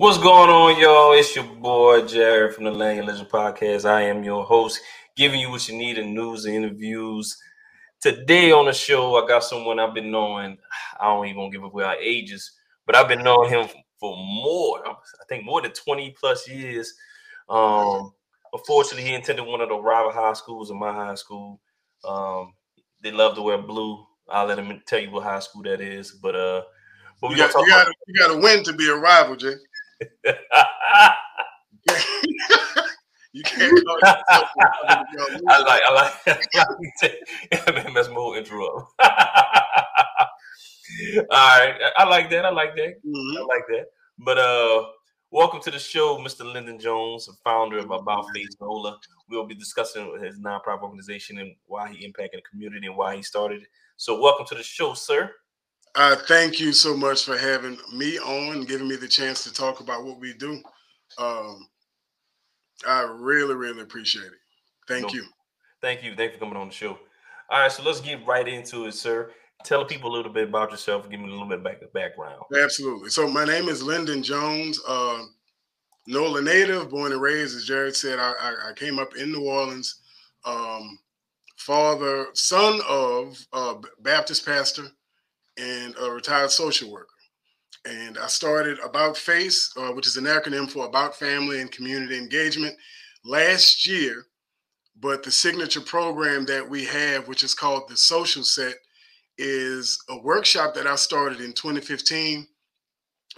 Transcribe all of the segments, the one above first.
What's going on, y'all? It's your boy Jared from the Lagniappe Legend Podcast. I am your host, giving you what you need in news and interviews. Today on the show, I got someone I've been knowing. I don't even give away our ages, but I've been knowing him for more, I think more than 20 plus years. Um, unfortunately, he attended one of the rival high schools in my high school. Um, they love to wear blue. I'll let him tell you what high school that is. But uh, but you got, you got, you got to win to be a rival, Jay. You can't. I like. I like. Man, that's my whole intro. All right, I like that. I like that. Mm-hmm. I like that. But uh, welcome to the show, Mr. Lyndon Jones, founder of About Face NOLA. We'll be discussing his nonprofit organization and why he impacted the community and why he started it. So, welcome to the show, sir. Uh, thank you so much for having me on, giving me the chance to talk about what we do. Um, I really, really appreciate it. Thank no, you. Thank you. Thank you for coming on the show. All right, so let's get right into it, sir. Tell people a little bit about yourself. Give me a little bit back background. Absolutely. So my name is Lyndon Jones, uh, NOLA native, born and raised. As Jared said, I, I, I came up in New Orleans. Um, father, son of a Baptist pastor and a retired social worker. And I started About Face, uh, which is an acronym for About Family and Community Engagement, last year. But the signature program that we have, which is called the Social Set, is a workshop that I started in 2015.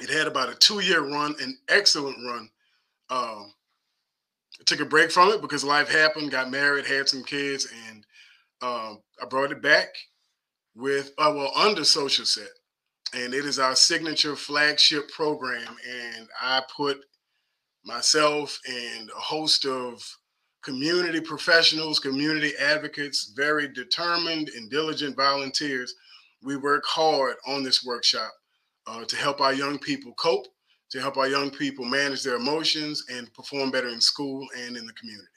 It had about a two year run, an excellent run. Um, I took a break from it because life happened, got married, had some kids, and um, I brought it back with uh, well under social set. And it is our signature flagship program and i put myself and a host of community professionals community advocates very determined and diligent volunteers. We work hard on this workshop uh, to help our young people cope to help our young people manage their emotions and perform better in school and in the community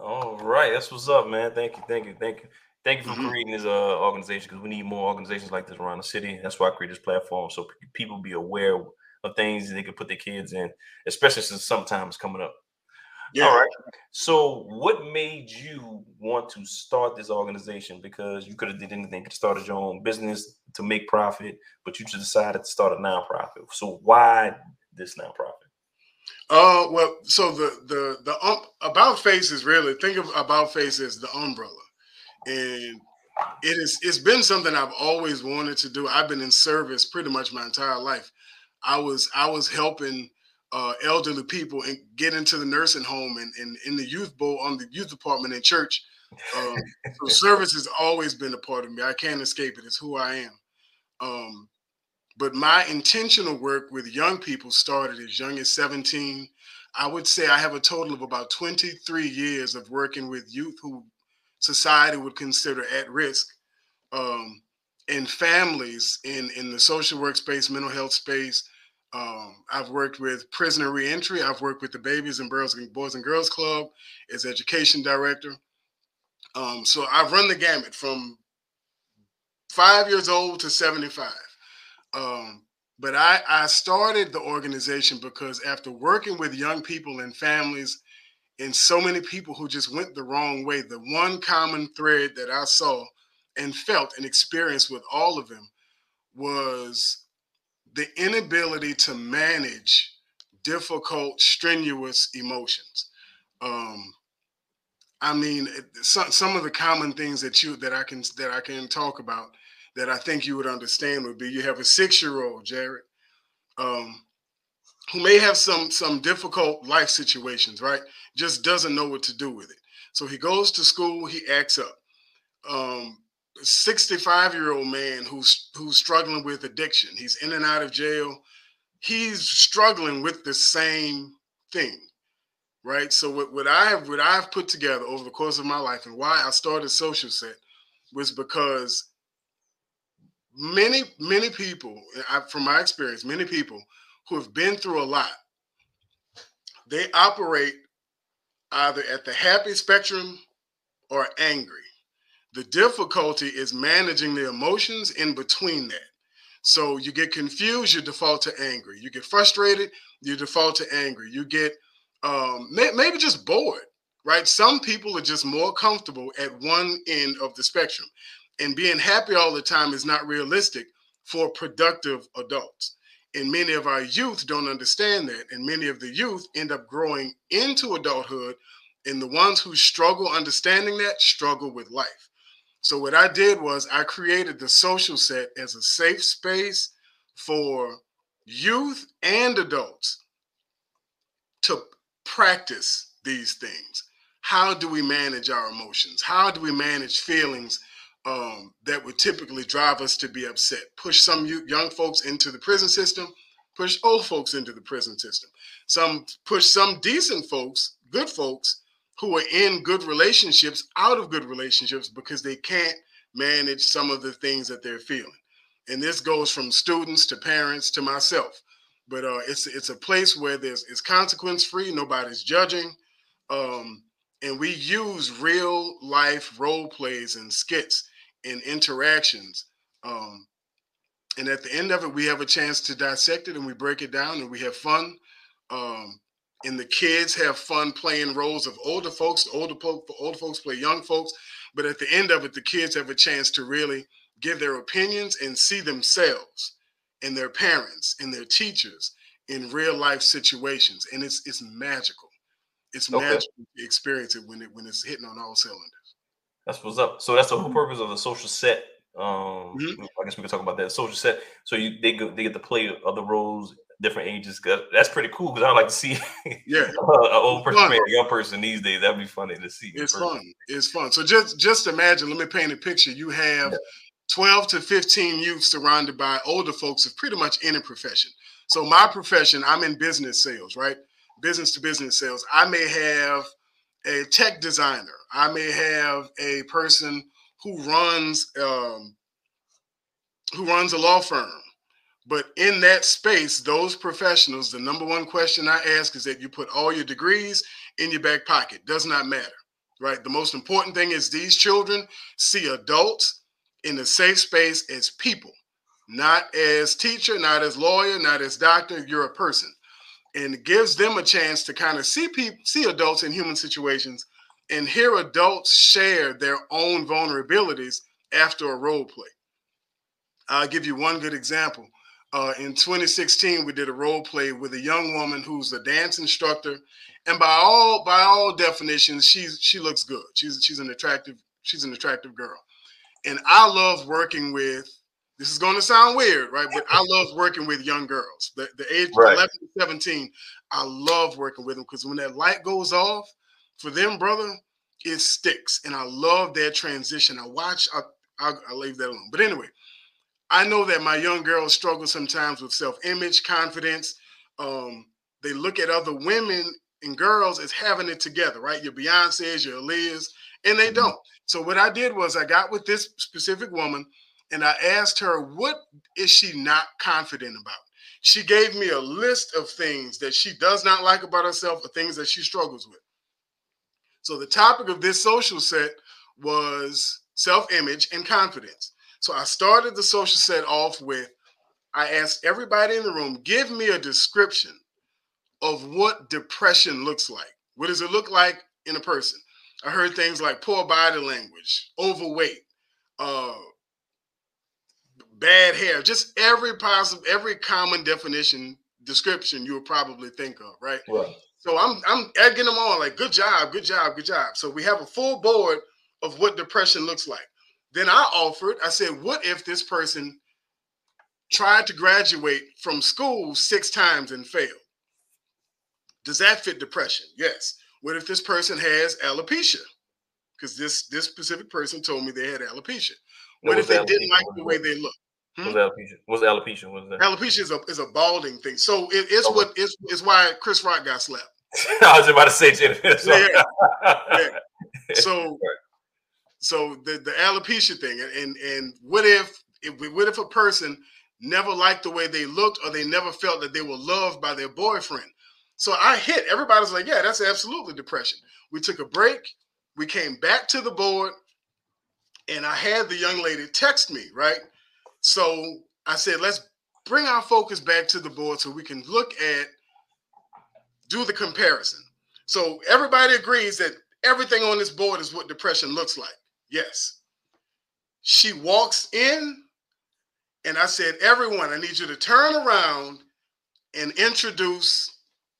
all right, that's what's up, man. Thank you, thank you, thank you, thank you for mm-hmm. creating this uh, organization because we need more organizations like this around the city. That's why I created this platform so people be aware of things they can put their kids in, especially since sometimes coming up. Yeah. All right. So, what made you want to start this organization? Because you could have did anything, could have started your own business to make profit, but you just decided to start a nonprofit. So, why this nonprofit? Uh, well, so the the the um, about face is really think of about face as the umbrella, and it is it's been something I've always wanted to do. I've been in service pretty much my entire life. I was I was helping uh, elderly people and get into the nursing home and, and in the youth bowl on the youth department in church. Um, so service has always been a part of me. I can't escape it. It's who I am. Um, but my intentional work with young people started as young as 17. I would say I have a total of about 23 years of working with youth who society would consider at risk um, in families in, in the social work space, mental health space. Um, I've worked with prisoner reentry. I've worked with the Babies and Girls and Boys and Girls Club as education director. Um, so I've run the gamut from five years old to 75. Um, but I, I started the organization because after working with young people and families and so many people who just went the wrong way, the one common thread that I saw and felt and experienced with all of them was the inability to manage difficult, strenuous emotions. Um, I mean, some, some of the common things that you that I can that I can talk about that I think you would understand would be you have a six year old, Jared, um, who may have some some difficult life situations, right? Just doesn't know what to do with it. So he goes to school, he acts up. Um, 65 year old man who's who's struggling with addiction. He's in and out of jail. He's struggling with the same thing, right? So what, what I have what I've put together over the course of my life and why I started Social Set was because many many people from my experience many people who have been through a lot they operate either at the happy spectrum or angry the difficulty is managing the emotions in between that So you get confused, you default to angry. You get frustrated, you default to angry. You get um, may, maybe just bored, right? Some people are just more comfortable at one end of the spectrum, and being happy all the time is not realistic for productive adults. And many of our youth don't understand that, and many of the youth end up growing into adulthood, and the ones who struggle understanding that struggle with life. So what I did was I created the social set as a safe space for youth and adults to practice these things. How do we manage our emotions? How do we manage feelings um, that would typically drive us to be upset? Push some young folks into the prison system, push old folks into the prison system. Some push some decent folks, good folks, who are in good relationships out of good relationships because they can't manage some of the things that they're feeling. And this goes from students to parents to myself. But uh, it's it's a place where there's it's consequence free. Nobody's judging, um, and we use real life role plays and skits and interactions. Um, and at the end of it, we have a chance to dissect it and we break it down and we have fun. Um, and the kids have fun playing roles of older folks. Older, older folks play young folks, but at the end of it, the kids have a chance to really give their opinions and see themselves and their parents and their teachers in real life situations, and it's it's magical. It's okay. magical to experience it when it when it's hitting on all cylinders. That's what's up. So that's the whole purpose of the social set. Um, mm-hmm. I guess we can talk about that social set. So you they go they get to play other roles different ages. That's pretty cool because I like to see yeah an old person a young person these days. That'd be funny to see. It's fun. It's fun. So just just imagine. Let me paint a picture. You have yeah. twelve to fifteen youth surrounded by older folks of pretty much any profession. So my profession, I'm in business sales, right? Business to business sales. I may have a tech designer. I may have a person who runs um, who runs a law firm but in that space, those professionals, the number one question I ask is that you put all your degrees in your back pocket. Does not matter, right? The most important thing is these children see adults in a safe space as people, not as teacher, not as lawyer, not as doctor. You're a person, and gives them a chance to kind of see people, see adults in human situations, and hear adults share their own vulnerabilities after a role play. I'll give you one good example. Uh, in 2016, we did a role play with a young woman who's a dance instructor, and by all by all definitions, she's she looks good. She's she's an attractive she's an attractive girl, and I love working with. This is going to sound weird, right? But I love working with young girls. The, the age right. 11 to 17, I love working with them because when that light goes off for them, brother, it sticks. And I love that transition. I watch, I, I'll, I'll leave that alone. But anyway, I know that my young girls struggle sometimes with self-image, confidence. Um, they look at other women and girls as having it together, right? Your Beyonce's, your Aaliyah's, and they mm-hmm. don't. So what I did was I got with this specific woman and I asked her, what is she not confident about? She gave me a list of things that she does not like about herself or things that she struggles with. So the topic of this social set was self-image and confidence. So I started the social set off with I asked everybody in the room, give me a description of what depression looks like. What does it look like in a person? I heard things like poor body language, overweight, uh, bad hair, just every possible, every common definition description you would probably think of, right? Right. So I'm I'm egging them on, like, good job, good job, good job. So we have a full board of what depression looks like. Then I offered, I said, what if this person tried to graduate from school six times and failed? Does that fit depression? Yes. What if this person has alopecia? Because this this specific person told me they had alopecia. What, what if they didn't like the way they look? Hmm? What's alopecia? What's alopecia? What's that? Alopecia is a is a balding thing. So it, it's what it's, it's why Chris Rock got slapped. I was about to say Jennifer. Yeah. yeah. So so the the alopecia thing, and and what if, if what if a person never liked the way they looked, or they never felt that they were loved by their boyfriend? So I hit. Everybody's like, yeah, that's absolutely depression. We took a break. We came back to the board, and I had the young lady text me. Right. So I said, let's bring our focus back to the board so we can look at, do the comparison. So everybody agrees that everything on this board is what depression looks like. Yes. She walks in, and I said, everyone, I need you to turn around and introduce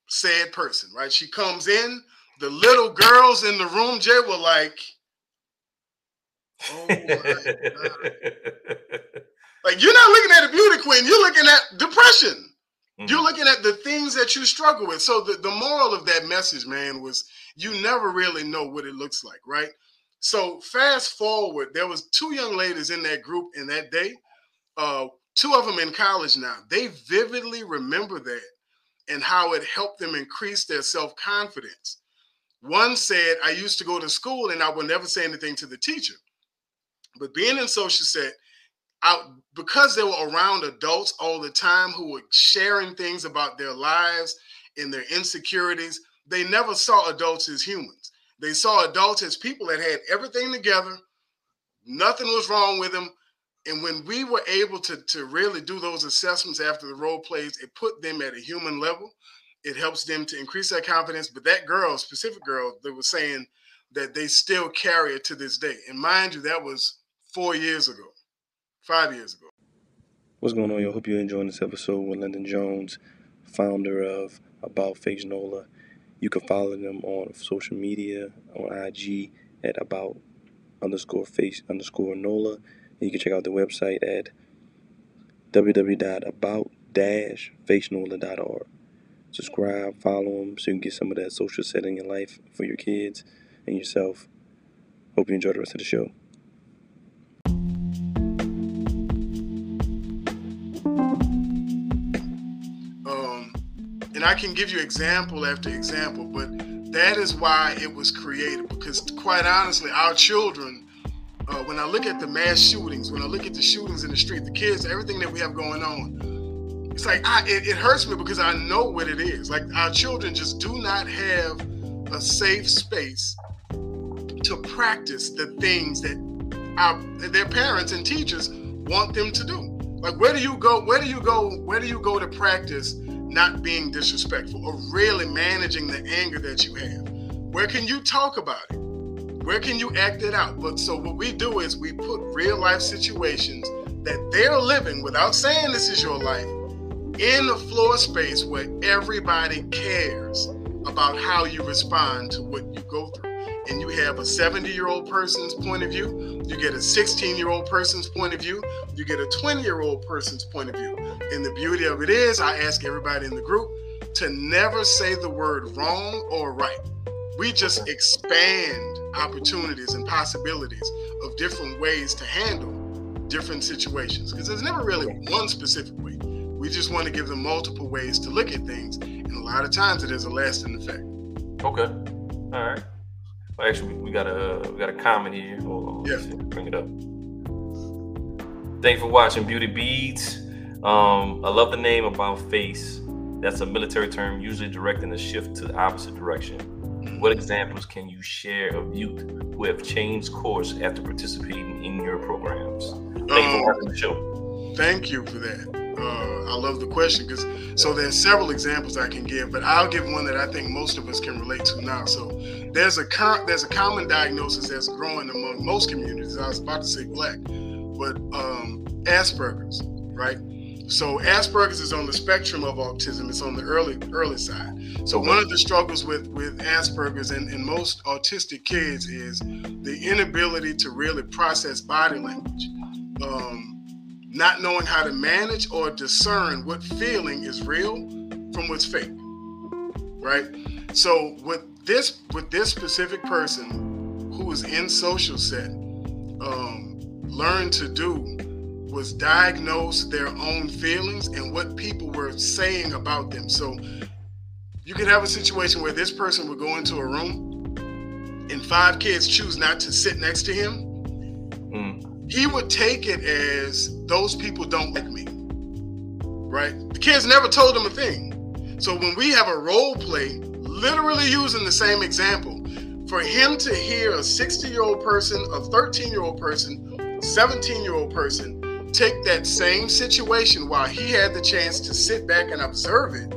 said person, right? She comes in, the little girls in the room, Jay, were like, oh like you're not looking at a beauty queen, you're looking at depression. Mm-hmm. You're looking at the things that you struggle with. So the, the moral of that message, man, was you never really know what it looks like, right? So fast forward, there was two young ladies in that group in that day. Uh, two of them in college now. They vividly remember that and how it helped them increase their self-confidence. One said, I used to go to school and I would never say anything to the teacher. But being in social set, out because they were around adults all the time who were sharing things about their lives and their insecurities, they never saw adults as humans. They saw adults as people that had everything together, nothing was wrong with them. And when we were able to, to really do those assessments after the role plays, it put them at a human level. It helps them to increase their confidence. But that girl, specific girl, that was saying that they still carry it to this day. And mind you, that was four years ago five years ago. What's going on, y'all? Hope you're enjoying this episode with Lyndon Jones, founder of About Face Nola. You can follow them on social media on IG at about underscore face underscore Nola. You can check out the website at www.about-facenola.org. Subscribe, follow them so you can get some of that social setting in life for your kids and yourself. Hope you enjoy the rest of the show. And I can give you example after example, but that is why it was created. Because quite honestly, our children, uh, when I look at the mass shootings, when I look at the shootings in the street, the kids, everything that we have going on, it's like I, it, it hurts me because I know what it is. Like our children just do not have a safe space to practice the things that our their parents and teachers want them to do. Like where do you go? Where do you go? Where do you go to practice not being disrespectful or really managing the anger that you have. Where can you talk about it? Where can you act it out? But so what we do is we put real life situations that they're living without saying this is your life in a floor space where everybody cares about how you respond to what you go through. And you have a 70 year old person's point of view, you get a 16 year old person's point of view, you get a 20 year old person's point of view. And the beauty of it is, I ask everybody in the group to never say the word wrong or right. We just expand opportunities and possibilities of different ways to handle different situations because there's never really one specific way. We just want to give them multiple ways to look at things, and a lot of times it has a lasting effect. Okay, all right. Well, actually, we got a we got a comment here. Hold on, yeah. bring it up. Thank you for watching Beauty Beads. Um, I love the name about face. That's a military term, usually directing a shift to the opposite direction. What examples can you share of youth who have changed course after participating in your programs? Thank you for um, watching the show. Thank you for that. Uh, I love the question because so there's several examples I can give, but I'll give one that I think most of us can relate to now. So there's a there's a common diagnosis that's growing among most communities. I was about to say black, but um, Asperger's, right? So Asperger's is on the spectrum of autism. It's on the early early side. So one of the struggles with with Asperger's and, and most autistic kids is the inability to really process body language, um, not knowing how to manage or discern what feeling is real from what's fake. Right. So with this with this specific person who is in social set, um, learn to do was diagnose their own feelings and what people were saying about them. So you could have a situation where this person would go into a room and five kids choose not to sit next to him. Mm. He would take it as those people don't like me. Right? The kids never told him a thing. So when we have a role play, literally using the same example, for him to hear a 60 year old person, a 13 year old person, 17 year old person take that same situation while he had the chance to sit back and observe it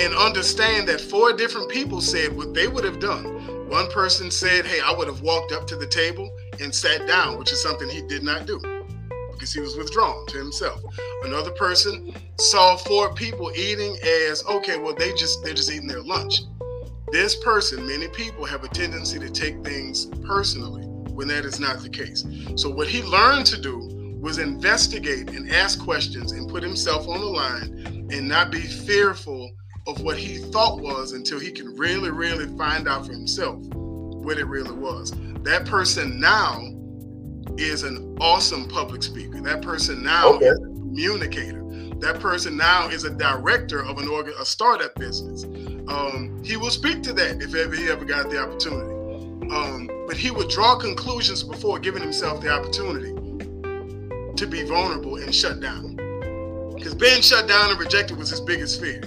and understand that four different people said what they would have done. One person said, Hey, I would have walked up to the table and sat down, which is something he did not do because he was withdrawn to himself. Another person saw four people eating as okay, well, they just they're just eating their lunch. This person, many people have a tendency to take things personally when that is not the case. So what he learned to do was investigate and ask questions and put himself on the line and not be fearful of what he thought was until he can really, really find out for himself what it really was. That person now is an awesome public speaker. That person now okay. is a communicator. That person now is a director of an organ, a startup business. Um, he will speak to that if ever he ever got the opportunity. Um, but he would draw conclusions before giving himself the opportunity to be vulnerable and shut down. Because being shut down and rejected was his biggest fear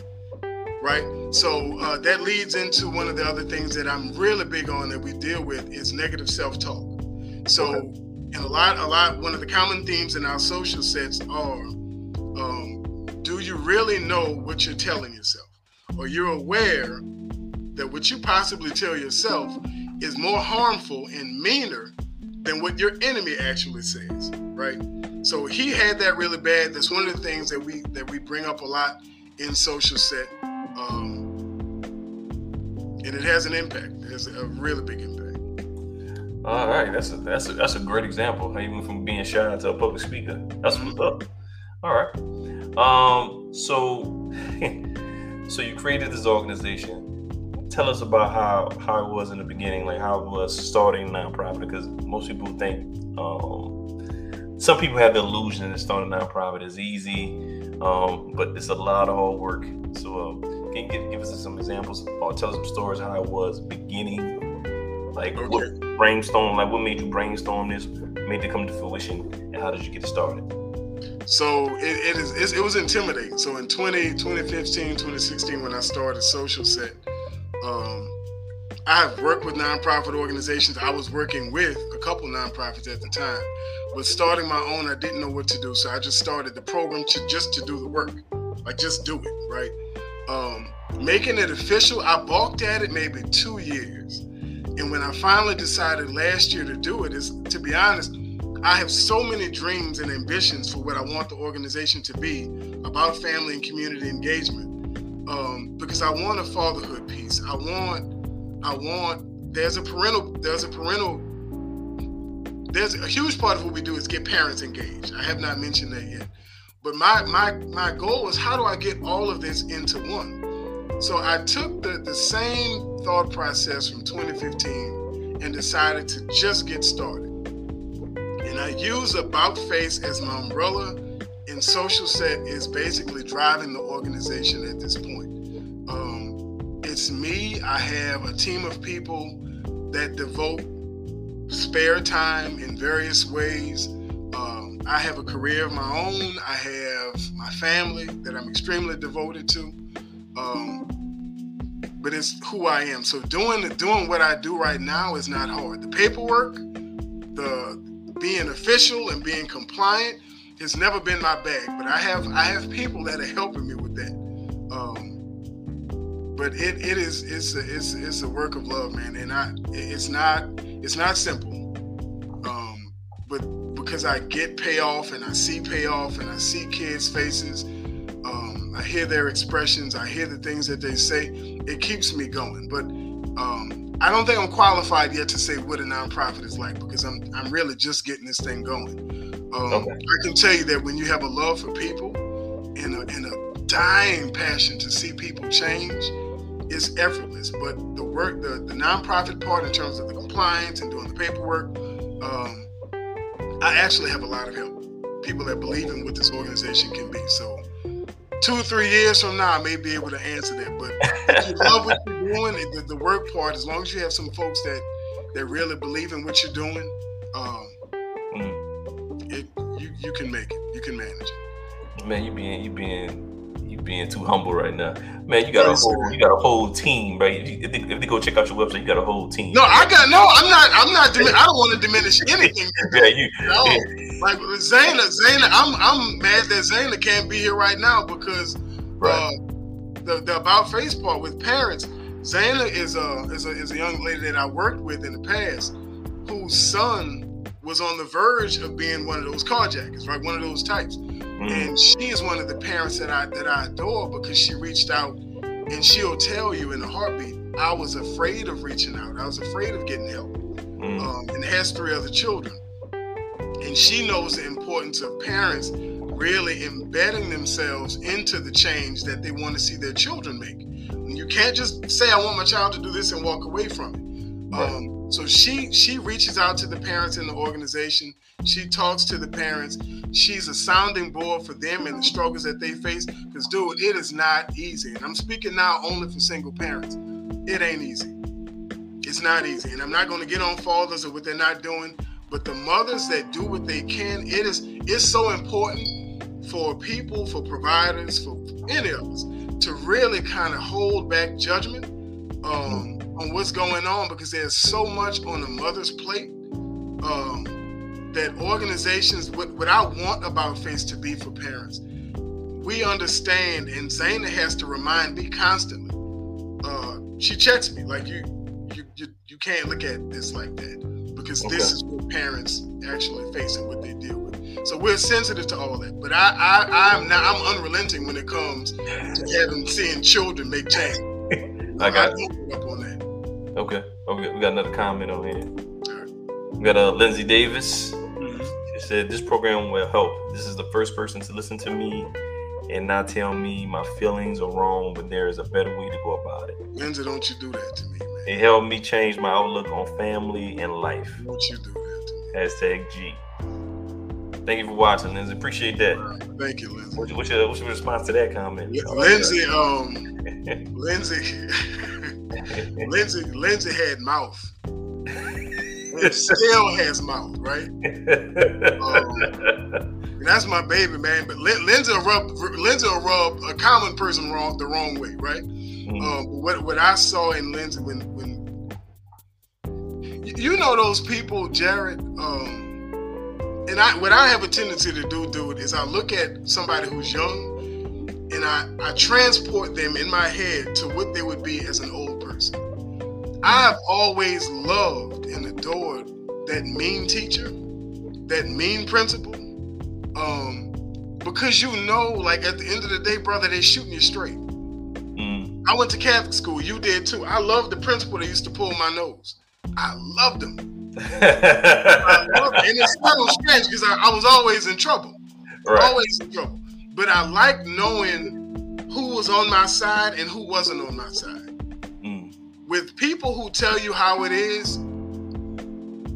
right? So uh, that leads into one of the other things that I'm really big on that we deal with is negative self-talk. So, and a lot, a lot, one of the common themes in our social sets are, um, do you really know what you're telling yourself, or you're aware that what you possibly tell yourself is more harmful and meaner than what your enemy actually says, right? So he had that really bad. That's one of the things that we that we bring up a lot in social set um, and it has an impact. It has a really big impact. All right, that's a that's a that's a great example. How you went from being shy to a public speaker. That's what's up. All right. Um. So, so you created this organization. Tell us about how how it was in the beginning, like how it was starting nonprofit. Because most people think, um, some people have the illusion that starting a nonprofit is easy, um, but it's a lot of hard work. So, um, can you give, give us some examples or tell us some stories how it was beginning? Like okay. what brainstorm, like what made you brainstorm this, made it come to fruition, and how did you get started? So it, it is it was intimidating. So in 20, 2015, 2016, when I started Social Set, um, I have worked with nonprofit organizations. I was working with a couple nonprofits at the time, but starting my own, I didn't know what to do. So I just started the program to just to do the work, like just do it, right? um, making it official, I balked at it maybe two years. And when I finally decided last year to do it, is to be honest, I have so many dreams and ambitions for what I want the organization to be about family and community engagement. Um, because I want a fatherhood piece. I want, I want. There's a parental. There's a parental. There's a huge part of what we do is get parents engaged. I have not mentioned that yet. But my my my goal was how do I get all of this into one? So I took the, the same thought process from 2015 and decided to just get started. And I use About Face as my umbrella, and Social Set is basically driving the organization at this point. Um, it's me. I have a team of people that devote spare time in various ways I have a career of my own. I have my family that I'm extremely devoted to. Um, but it's who I am. So doing doing what I do right now is not hard. The paperwork, the being official and being compliant has never been my bag. But I have I have people that are helping me with that. Um, but it, it is it's a it's it's a work of love, man. And I it's not it's not simple. Um, but because I get payoff and I see payoff and I see kids' faces. Um, I hear their expressions. I hear the things that they say. It keeps me going. But um, I don't think I'm qualified yet to say what a nonprofit is like because I'm I'm really just getting this thing going. Um, okay. I can tell you that when you have a love for people and a, and a dying passion to see people change, it's effortless. But the work, the, the nonprofit part in terms of the compliance and doing the paperwork, um, I actually have a lot of help. People that believe in what this organization can be. So two or three years from now, I may be able to answer that. But if you love what you're doing, the, the, work part, as long as you have some folks that that really believe in what you're doing, um, mm. it you you can make it. You can manage it. Man, you being you being being too humble right now, man. You got a whole, you got a whole team, right? If, they, if they go check out your website, you got a whole team. No, I got no. I'm not. I'm not. Dimin- I don't want to diminish anything. yeah, you. No, like Zayna, Zayna. I'm I'm mad that Zayna can't be here right now because Right. uh, the the about face part with parents. Zayna is a is a is a young lady that I worked with in the past, whose son was on the verge of being one of those carjackers, right? One of those types. Mm, and she is one of the parents that I that I adore because she reached out and she'll tell you in a heartbeat, I was afraid of reaching out. I was afraid of getting help. mm, Um, and has three other children. And she knows the importance of parents really embedding themselves into the change that they want to see their children make. You can't just say, I want my child to do this and walk away from it. Right. Um, so she she reaches out to the parents in the organization. She talks to the parents. She's a sounding board for them and the struggles that they face. Because, dude, it is not easy. And I'm speaking now only for single parents. It ain't easy. It's not easy. And I'm not going to get on fathers or what they're not doing. But the mothers that do what they can, it is it's so important for people, for providers, for any of us to really kind of hold back judgment um, on what's going on because there's so much on the mother's plate um, that organizations, what, what I want about Face to be for parents, we understand, and Zayna has to remind me constantly. Uh, she checks me like you, you, you, you can't look at this like that because this is what parents actually face and what they deal with. So we're sensitive to all that, but I, I, I'm not, I'm unrelenting when it comes to having seeing children make change. I got don't give up on that. Okay. Okay. We got another comment on here. We got uh, Lindsay Davis. She said, This program will help. This is the first person to listen to me and not tell me my feelings are wrong, but there is a better way to go about it. Lindsay, don't you do that to me, man. It helped me change my outlook on family and life. Don't you do that to me. Hashtag G. Thank you for watching, Lindsay. Appreciate that. Right. Thank you, Lindsay. What's your, what's your, what's your response to that comment? Yeah, Lindsay, um, Lindsay, Lindsay, Lindsay had mouth. Still has mouth, right? that. And that's my baby, man. But Lin- Lindsay rub, Lindsay rub a common person wrong the wrong way, right? Mm, Um, what what I saw in Lindsay when when you- you know those people, Jared. Um, and I what I have a tendency to do, dude, is I look at somebody who's young, and I I transport them in my head to what they would be as an old person. I've always loved and adored that mean teacher, that mean principal, um, because you know, like at the end of the day, brother, they're shooting you straight. mm, I went to Catholic school. You did too. I loved the principal that used to pull my nose. I loved him. I loved him. And it sounds strange because I, I was always in trouble. right. Always in trouble. But I like knowing who was on my side and who wasn't on my side. Mm, With people who tell you how it is,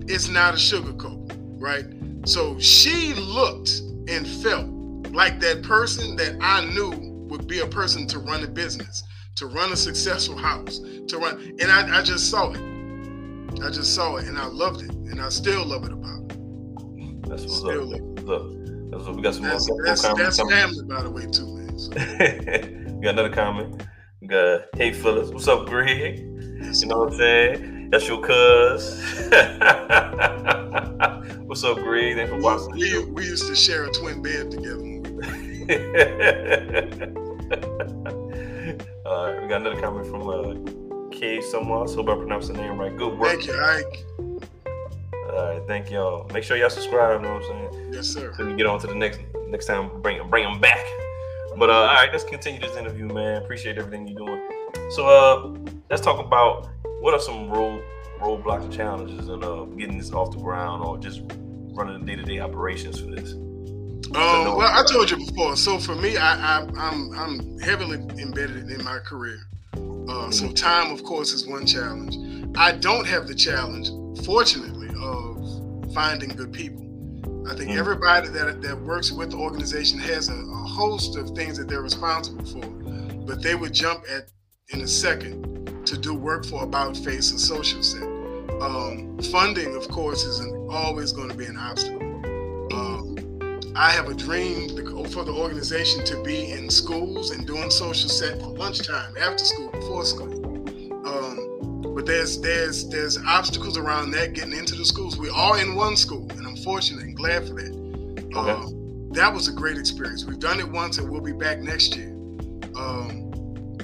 it's not a sugarcoat, right? So she looked and felt like that person that I knew would be a person to run a business, to run a successful house, to run. And I, I just saw it. I just saw it and I loved it. And I still love it about it. that's what's Still up. love it. Look, that's what we got some That's, more that's, comments that's family, by the way, too, man. So, we got another comment. We got Hey Phyllis, what's up, Greg? You know what I'm saying? That's your cuz. what's up, Greg? Thanks for watching the we, we used to share a twin bed together. All right, we got another comment from uh, K. Someone. Hope I pronounced the name right. Good work. Thank you, Ike. All right, thank y'all. Make sure y'all subscribe. You know what I'm saying? Yes, sir. So we get on to the next next time. Bring bring them back. But uh, all right, let's continue this interview, man. Appreciate everything you're doing. So uh, let's talk about what are some road roadblocks and challenges in uh, getting this off the ground or just running the day to day operations for this. Um, well, I told you before. So for me, I, I, I'm I'm heavily embedded in my career. Uh, so time, of course, is one challenge. I don't have the challenge, fortunately, of finding good people. I think Mm. everybody that that works with the organization has a, a host of things that they're responsible for, but they would jump at in a second to do work for About Face and Social Set. Um, funding, of course, is an, always going to be an obstacle. Um, I have a dream for the organization to be in schools and doing social set for lunchtime, after school, before school. Um, but there's there's there's obstacles around that getting into the schools. We are all in one school, and I'm fortunate and glad for that. Okay. Uh, that was a great experience. We've done it once, and we'll be back next year. Um,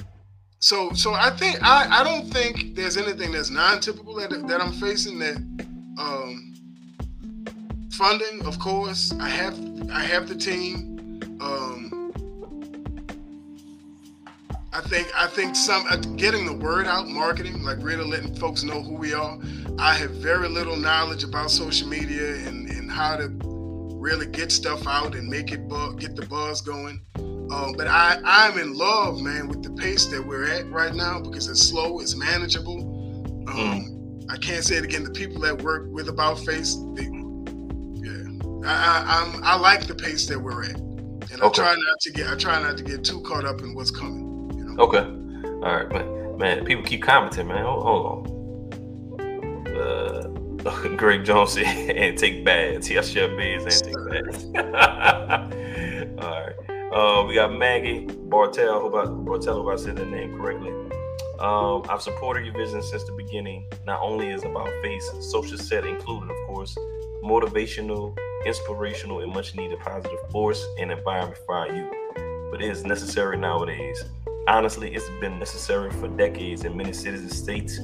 so so I think I, I don't think there's anything that's non-typical that, that I'm facing that um, funding of course I have I have the team um, I think I think some uh, getting the word out marketing like really letting folks know who we are I have very little knowledge about social media and, and how to really get stuff out and make it bu- get the buzz going um, but I, I'm in love, man, with the pace that we're at right now because it's slow, it's manageable. Um, mm. I can't say it again. The people that work with About Face, they, I, I, am I like the pace that we're at, and I try not to get I try not to get too caught up in what's coming. You know? Okay, all right, man. Man, people keep commenting, man. Hold, hold on. Uh, Greg Jones and take baths. He share beds and take baths. all right. Uh, we got Maggie Bartel. Hope I, Bartel, hope I said that name correctly. Um, I've supported your vision since the beginning. Not only is about face, social set included, of course, motivational, inspirational, and much needed positive force and environment for our youth. But it is necessary nowadays. Honestly, it's been necessary for decades in many cities and states,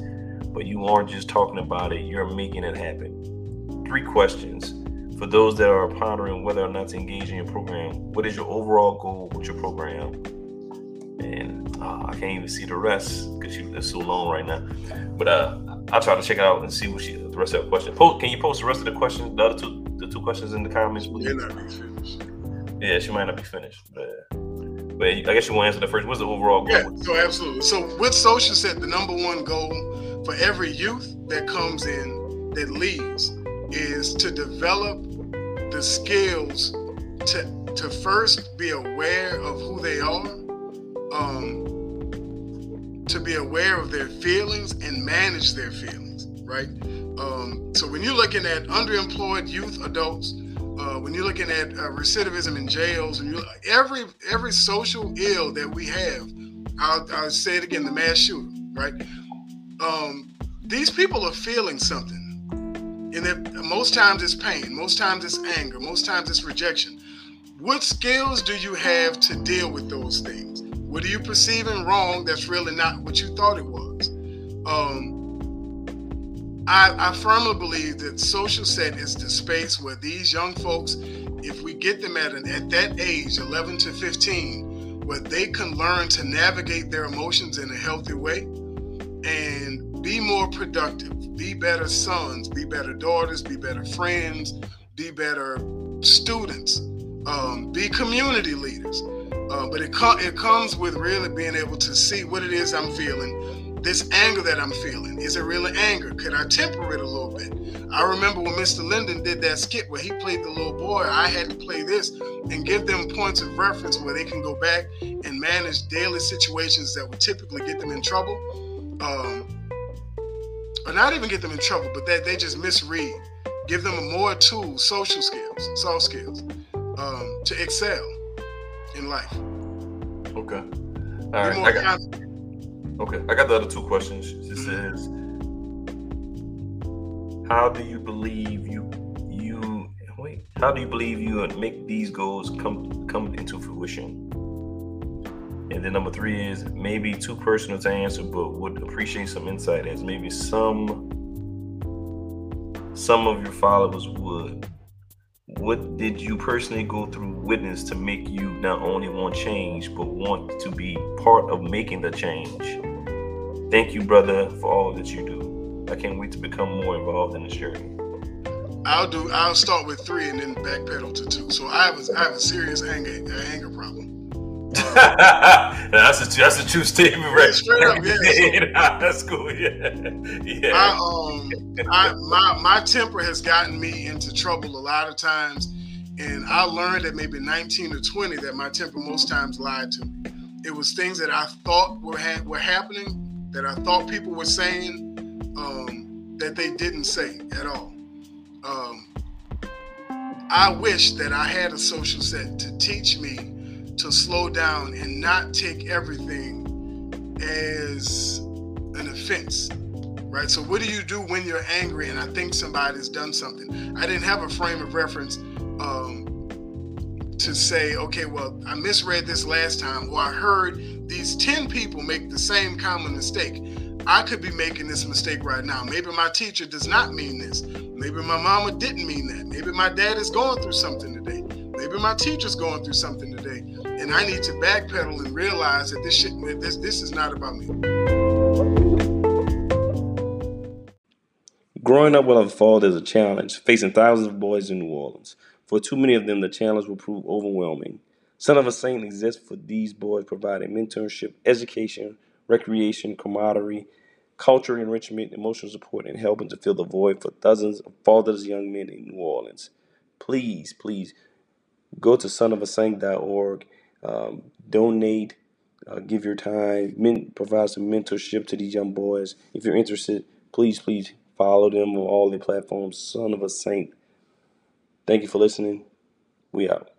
but you aren't just talking about it, you're making it happen. Three questions for those that are pondering whether or not to engage in your program, what is your overall goal with your program? And uh, I can't even see the rest because it's so long right now. But uh, I'll try to check it out and see what she the rest of the question. Post, can you post the rest of the questions, the other two, the two questions in the comments, please? not be finished. Yeah, she might not be finished, but. But I guess you want to answer the first. What's the overall goal? Yeah, so absolutely. So with social set, the number one goal for every youth that comes in that leaves is to develop the skills to to first be aware of who they are, um, to be aware of their feelings and manage their feelings, right? Um, so when you're looking at underemployed youth adults, uh, when you're looking at uh, recidivism in jails, and every every social ill that we have, I'll, I'll say it again, the mass shooter, right? Um, these people are feeling something and most times it's pain, most times it's anger, most times it's rejection. What skills do you have to deal with those things? What are you perceiving wrong that's really not what you thought it was? Um, I, I firmly believe that social set is the space where these young folks, if we get them at, an, at that age, 11 to 15, where they can learn to navigate their emotions in a healthy way and be more productive, be better sons, be better daughters, be better friends, be better students, um, be community leaders. Uh, but it, it comes with really being able to see what it is I'm feeling, this anger that I'm feeling. Is it really anger? Could I temper it a little bit? I remember when Mr. Lyndon did that skit where he played the little boy, I had to play this and give them points of reference where they can go back and manage daily situations that would typically get them in trouble. Um, or not even get them in trouble, but that they just misread. Give them more tools, social skills, soft skills, um, to excel in life. Okay. All right. Okay. I got the other two questions. It mm-hmm. says, "How do you believe you you wait? How do you believe you make these goals come come into fruition?" And then number three is maybe too personal to answer, but would appreciate some insight as maybe some some of your followers would. What did you personally go through witness to make you not only want change, but want to be part of making the change? Thank you, brother, for all that you do. I can't wait to become more involved in this journey. I'll do. I'll start with three and then backpedal to two. So I have a, I have a serious anger anger problem. that's a that's a true statement, right? Straight up, yeah. that's cool. Yeah, yeah. My um, I, my my temper has gotten me into trouble a lot of times, and I learned at maybe 19 or 20 that my temper most times lied to me. It was things that I thought were ha- were happening, that I thought people were saying, um, that they didn't say at all. Um, I wish that I had a social set to teach me to slow down and not take everything as an offense. Right. So, what do you do when you're angry and I think somebody's done something? I didn't have a frame of reference um, to say, okay, well, I misread this last time, or I heard these 10 people make the same common mistake. I could be making this mistake right now. Maybe my teacher does not mean this. Maybe my mama didn't mean that. Maybe my dad is going through something today. Maybe my teacher's going through something today. And I need to backpedal and realize that this shit, this this is not about me. Growing up without a father is a challenge, facing thousands of boys in New Orleans. For too many of them, the challenge will prove overwhelming. Son of a Saint exists for these boys, providing mentorship, education, recreation, camaraderie, culture enrichment, emotional support, and helping to fill the void for dozens of fatherless young men in New Orleans. Please, please go to sonofasaint.org, um, donate, uh, give your time, men, provide some mentorship to these young boys. If you're interested, please, please follow them on all the platforms. Son of a Saint. Thank you for listening. We out.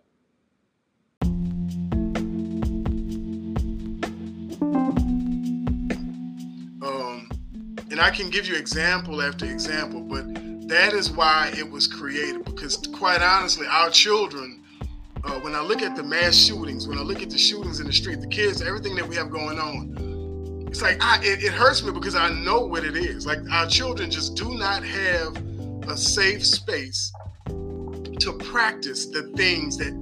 And I can give you example after example, but that is why it was created. Because quite honestly, our children, uh, when I look at the mass shootings, when I look at the shootings in the street, the kids, everything that we have going on, it's like I, it, it hurts me because I know what it is. Like our children just do not have a safe space to practice the things that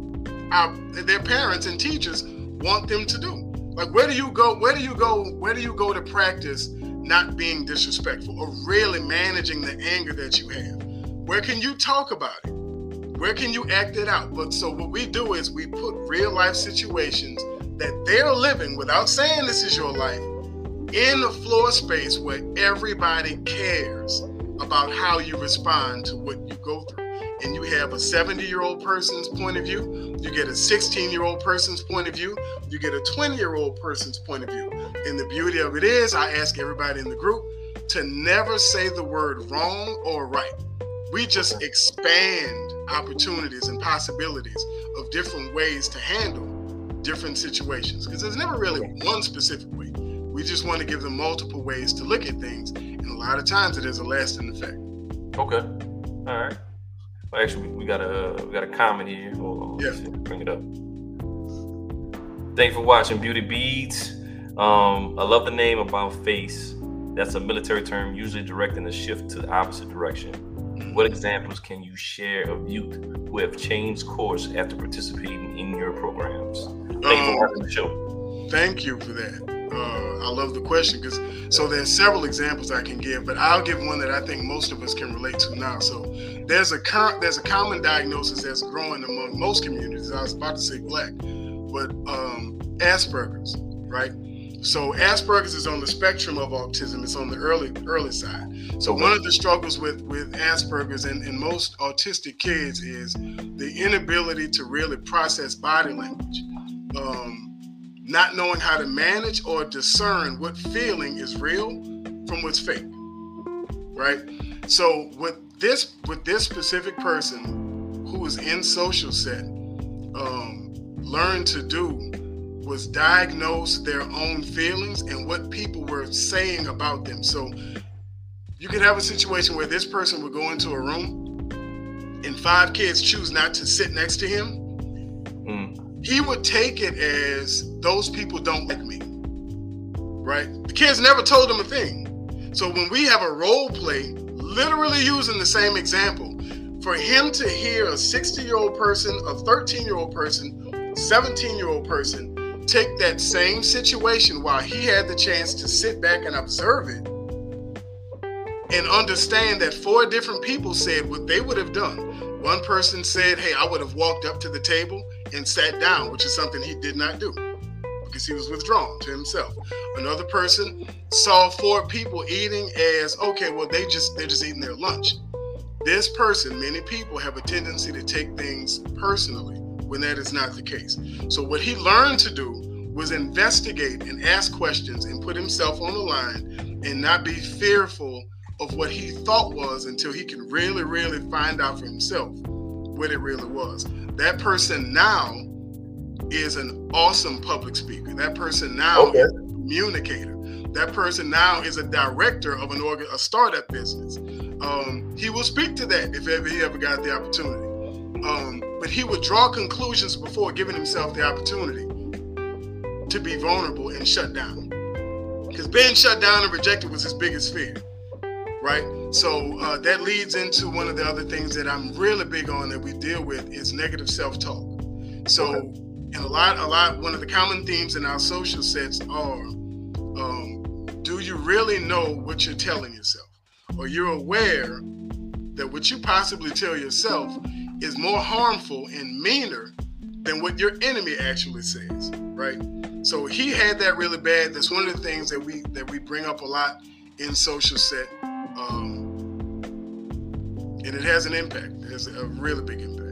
our their parents and teachers want them to do. Like where do you go? Where do you go? Where do you go to practice not being disrespectful or really managing the anger that you have. Where can you talk about it? Where can you act it out? But so what we do is we put real life situations that they're living without saying this is your life in a floor space where everybody cares about how you respond to what you have a 70 year old person's point of view, you get a 16 year old person's point of view, you get a 20 year old person's point of view. And the beauty of it is, I ask everybody in the group to never say the word wrong or right. We just expand opportunities and possibilities of different ways to handle different situations because there's never really one specific way. We just want to give them multiple ways to look at things, and a lot of times it has a lasting effect. Okay. All right. Well, actually, we got a we got a comment here. Hold on. Yeah. Bring it up. Thank you for watching Beauty Beads. Um, I love the name About Face. That's a military term, usually directing a shift to the opposite direction. What examples can you share of youth who have changed course after participating in your programs? Thank you for Um, watching the show. Thank you for that. Uh, I love the question because so there's several examples I can give, but I'll give one that I think most of us can relate to now. So there's a com- there's a common diagnosis that's growing among most communities. I was about to say black, but um, Asperger's, right? So Asperger's is on the spectrum of autism. It's on the early early side. So one of the struggles with with Asperger's and, and most autistic kids is the inability to really process body language. Um, not knowing how to manage or discern what feeling is real from what's fake right so with this with this specific person who was in social set um, learned to do was diagnose their own feelings and what people were saying about them so you could have a situation where this person would go into a room and five kids choose not to sit next to him Mm. he would take it as those people don't like me. Right? The kids never told him a thing. So when we have a role play, literally using the same example, for him to hear a 60 year old person, a 13 year old person, 17 year old person take that same situation while he had the chance to sit back and observe it and understand that four different people said what they would have done. One person said, Hey, I would have walked up to the table and sat down, which is something he did not do because he was withdrawn to himself. Another person saw four people eating as okay, well, they just they're just eating their lunch. This person, many people have a tendency to take things personally when that is not the case. So what he learned to do was investigate and ask questions and put himself on the line and not be fearful of what he thought was until he can really, really find out for himself what it really was. That person now is an awesome public speaker. That person now Okay. is a communicator. That person now is a director of an organ, a startup business. Um, he will speak to that if ever he ever got the opportunity. Um, but he would draw conclusions before giving himself the opportunity to be vulnerable and shut down. Because being shut down and rejected was his biggest fear, right? So uh, that leads into one of the other things that I'm really big on that we deal with is negative self-talk. So, and a lot, a lot, one of the common themes in our social sets are, um, do you really know what you're telling yourself, or you're aware that what you possibly tell yourself is more harmful and meaner than what your enemy actually says, right? So he had that really bad. That's one of the things that we that we bring up a lot in social set, um, and it has an impact. It has a really big impact.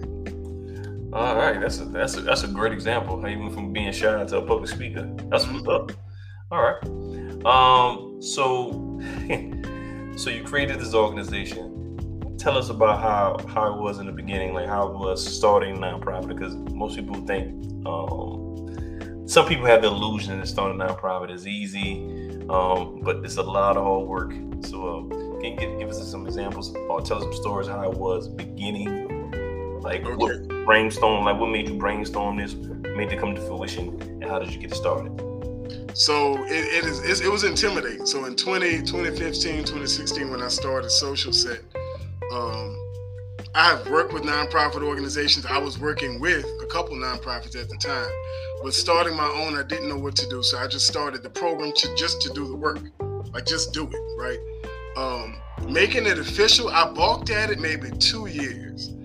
All right, that's a that's a that's a great example. How you went from being shy to a public speaker. That's what's up. All right. Um. So, so you created this organization. Tell us about how how it was in the beginning, like how it was starting nonprofit. Because most people think, um, some people have the illusion that starting a nonprofit is easy, um, but it's a lot of hard work. So, uh, can you give, give us some examples or tell us some stories how it was beginning? Like what Okay. Brainstorm, like what made you brainstorm this, made it come to fruition, and how did you get started? So it, it is it was intimidating. So in 20, 2015, 2016, when I started Social Set, um, I have worked with nonprofit organizations. I was working with a couple nonprofits at the time. But starting my own, I didn't know what to do. So I just started the program to just to do the work. Like just do it, right? Um, making it official, I balked at it maybe two years.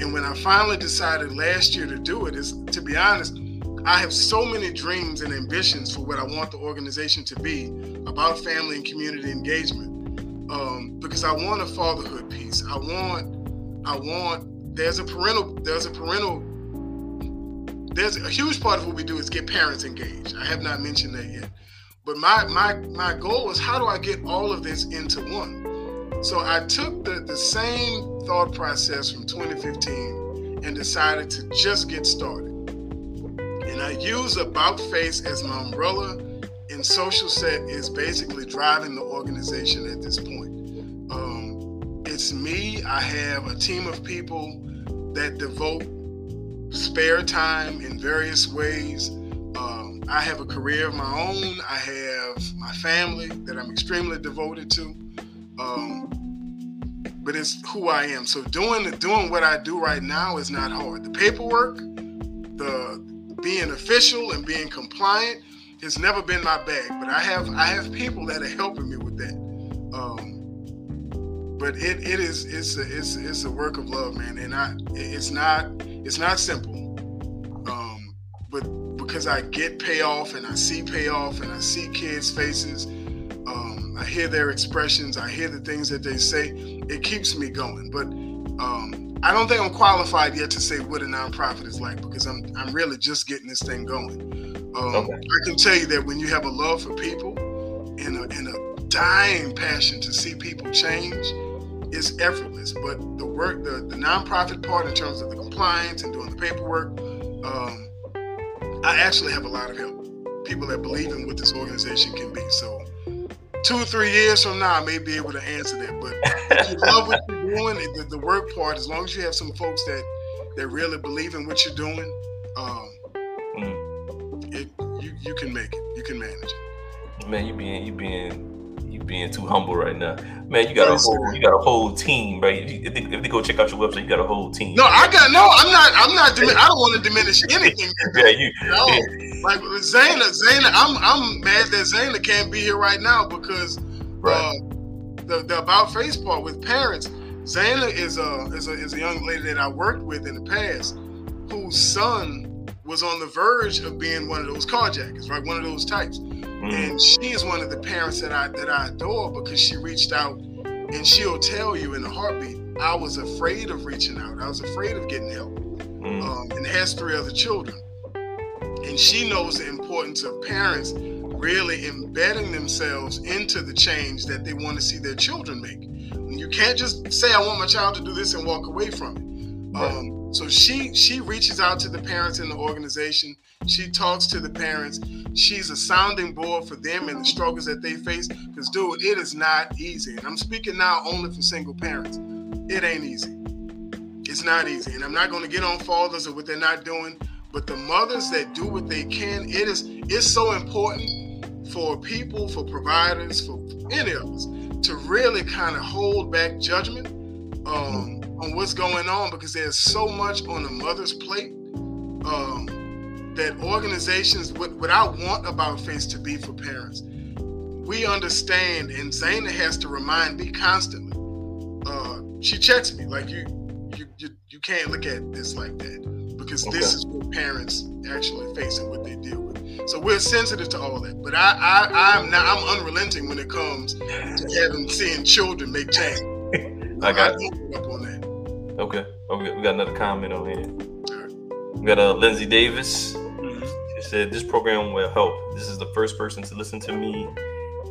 And when I finally decided last year to do it, is to be honest, I have so many dreams and ambitions for what I want the organization to be about family and community engagement. Um, because I want a fatherhood piece. I want, I want. There's a parental. There's a parental. There's a huge part of what we do is get parents engaged. I have not mentioned that yet. But my my my goal is how do I get all of this into one? So I took the the same thought process from 2015 and decided to just get started. And I use About Face as my umbrella, and Social Set is basically driving the organization at this point. Um, it's me. I have a team of people that devote spare time in various ways. Um, I have a career of my own. I have my family that I'm extremely devoted to. Um, but it's who I am. So doing doing what I do right now is not hard. The paperwork, the being official and being compliant has never been my bag. But I have I have people that are helping me with that. Um, but it, it is it's a it's it's a work of love, man. And I it's not it's not simple. Um, but because I get payoff and I see payoff and I see kids' faces, I hear their expressions, I hear the things that they say, it keeps me going. But um, I don't think I'm qualified yet to say what a nonprofit is like because I'm I'm really just getting this thing going. Um, Okay. I can tell you that when you have a love for people and a, and a dying passion to see people change, it's effortless. But the work, the, the nonprofit part in terms of the compliance and doing the paperwork, um, I actually have a lot of help. People that believe in what this organization can be. So two or three years from now, I may be able to answer that. But if you love what you're doing, the, the work part, as long as you have some folks that that really believe in what you're doing, um, Mm. it you you can make it. You can manage it. Man, you being you being you being too humble right now. Man, you got a whole you got a whole team, right? If, they, if they go check out your website, you got a whole team. No, I got no. I'm not. I'm not. Dimin- I don't want to diminish anything. yeah, you. No, like Zayna, Zayna, I'm I'm mad that Zayna can't be here right now because Right. uh, the the about face part with parents. Zayna is a is a is a young lady that I worked with in the past, whose son was on the verge of being one of those carjackers, right? One of those types. Mm. And she is one of the parents that I that I adore because she reached out and she'll tell you in a heartbeat, I was afraid of reaching out. I was afraid of getting help Mm. um, and has three other children. And she knows the importance of parents really embedding themselves into the change that they want to see their children make. You can't just say, I want my child to do this and walk away from it. Right. Um, So she she reaches out to the parents in the organization. She talks to the parents. She's a sounding board for them and the struggles that they face. Because, dude, it is not easy. And I'm speaking now only for single parents. It ain't easy. It's not easy. And I'm not going to get on fathers or what they're not doing. But the mothers that do what they can, it is it's so important for people, for providers, for any of us to really kind of hold back judgment um, on what's going on because there's so much on the mother's plate um, that organizations, what, what I want About Face to be for parents, we understand, and Zayna has to remind me constantly. Uh, she checks me like you, you, you, you can't look at this like that because okay. this is what parents actually face and what they deal with. So we're sensitive to all that. But I, I, I'm not, I'm unrelenting when it comes to having seeing children make change. I got I up on that. Okay. Okay. We got another comment on here. We got uh, Lindsay Davis. Mm-hmm. She said, This program will help. This is the first person to listen to me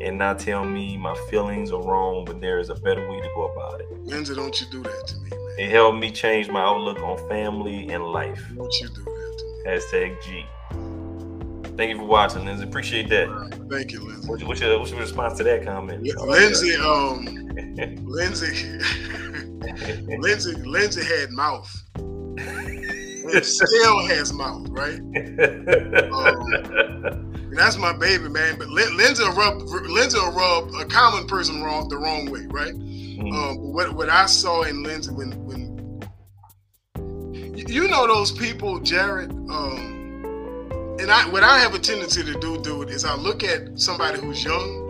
and not tell me my feelings are wrong, but there is a better way to go about it. Lindsay, don't you do that to me, man. It helped me change my outlook on family and life. Don't you do that to me. Hashtag G. Thank you for watching, Lindsay. Appreciate that. Thank you, Lindsay. What's, what's, your, what's your response to that comment? Lindsay, um, Lindsay, Lindsay, Lindsay had mouth still has mouth, right? Um, that's my baby, man. But Lindsay will rub, Lindsay will rub a common person wrong the wrong way, right? Mm-hmm. Um, what what I saw in Lindsay when when you know those people, Jared. Um, and I what I have a tendency to do, dude, is I look at somebody who's young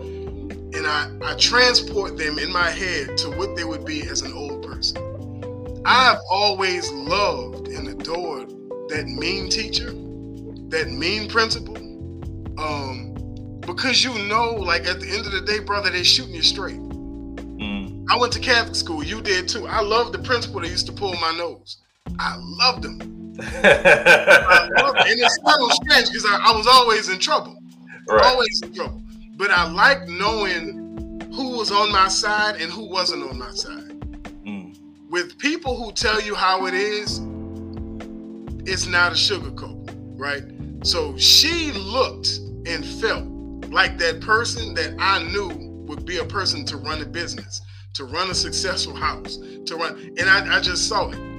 and I, I transport them in my head to what they would be as an old person. I've always loved and adored that mean teacher, that mean principal. Um, because you know, like at the end of the day, brother, they're shooting you straight. Mm. I went to Catholic school. You did too. I loved the principal that used to pull my nose. I loved him. I loved him. And it's so strange because I, I, was always in trouble. Right. Always in trouble. But I like knowing who was on my side and who wasn't on my side hmm. with people who tell you how it is, it's not a sugarcoat, right? So she looked and felt like that person that I knew would be a person to run a business, to run a successful house, to run. And I, I just saw it.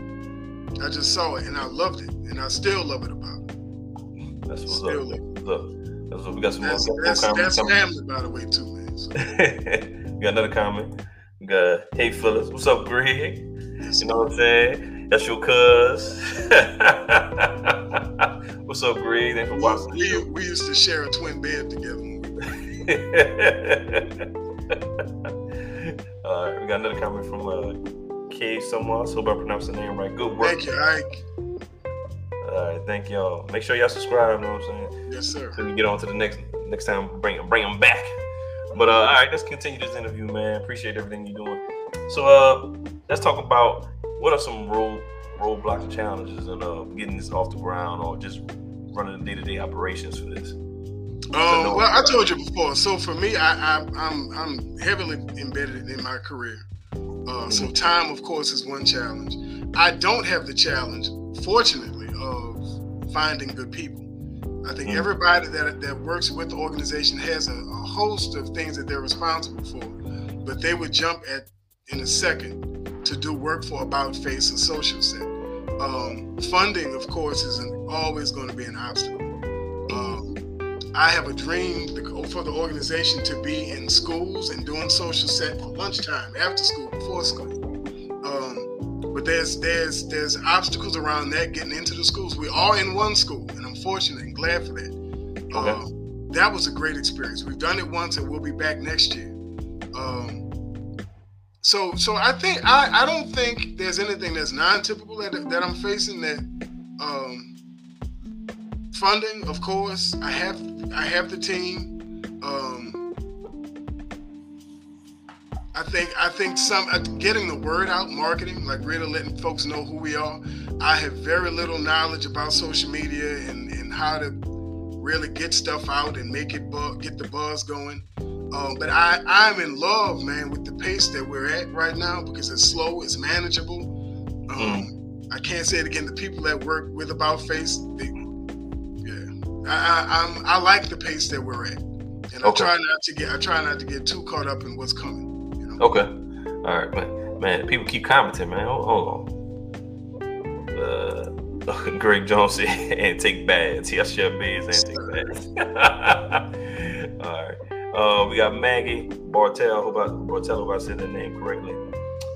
I just saw it and I loved it. And I still love it about it. That's what's still up. Look, that's what we got some that's, more, that's, more that's family, by the way, too, man. So. we got another comment. We got, hey, Phyllis. What's up, Greg? You know what I'm saying? That's your cuz. What's up, Greg? Thanks for watching. We, we used to share a twin bed together. All right, we got another comment from uh, K. Someone. Hope I pronounced the name right. Good work. Thank you, Ike. All right, thank y'all. Make sure y'all subscribe. You know what I'm saying? Yes, sir. So we get on to the next next time. Bring bring them back. But uh, all right, let's continue this interview, man. Appreciate everything you're doing. So uh, let's talk about what are some road roadblocks and challenges in uh, getting this off the ground or just running the day to day operations for this. Um, well, I told you before. So for me, I, I, am I'm, I'm heavily embedded in my career. Uh. So time, of course, is one challenge. I don't have the challenge, fortunately, of finding good people. I think mm-hmm. everybody that that works with the organization has a, a host of things that they're responsible for, but they would jump at in a second to do work for About Face and Social Set. Um, funding, of course, is an, always going to be an obstacle. I have a dream for the organization to be in schools and doing social set for lunchtime, after school, before school. Um, but there's there's there's obstacles around that getting into the schools. We are all in one school, and I'm fortunate and glad for that. Okay. Um, that was a great experience. We've done it once, and we'll be back next year. Um, so so I think I, I don't think there's anything that's non-typical that, that I'm facing that um, funding of course I have I have the team um, I think I think some uh, getting the word out marketing like really letting folks know who we are I have very little knowledge about social media and, and how to really get stuff out and make it bu- get the buzz going um, but I, I'm in love, man, with the pace that we're at right now because it's slow, it's manageable. Um, mm. I can't say it again. The people that work with About Face, they, I, I, I'm I like the pace that we're at, and I Okay. try not to get I try not to get too caught up in what's coming. You know. Okay. All right, man. Man, people keep commenting, man. Hold, hold on. Uh, Greg Jones said, and take baths. He share beds and take baths. All right. Uh, we got Maggie Bartel. Hope I, Bartel, hope I said that name correctly.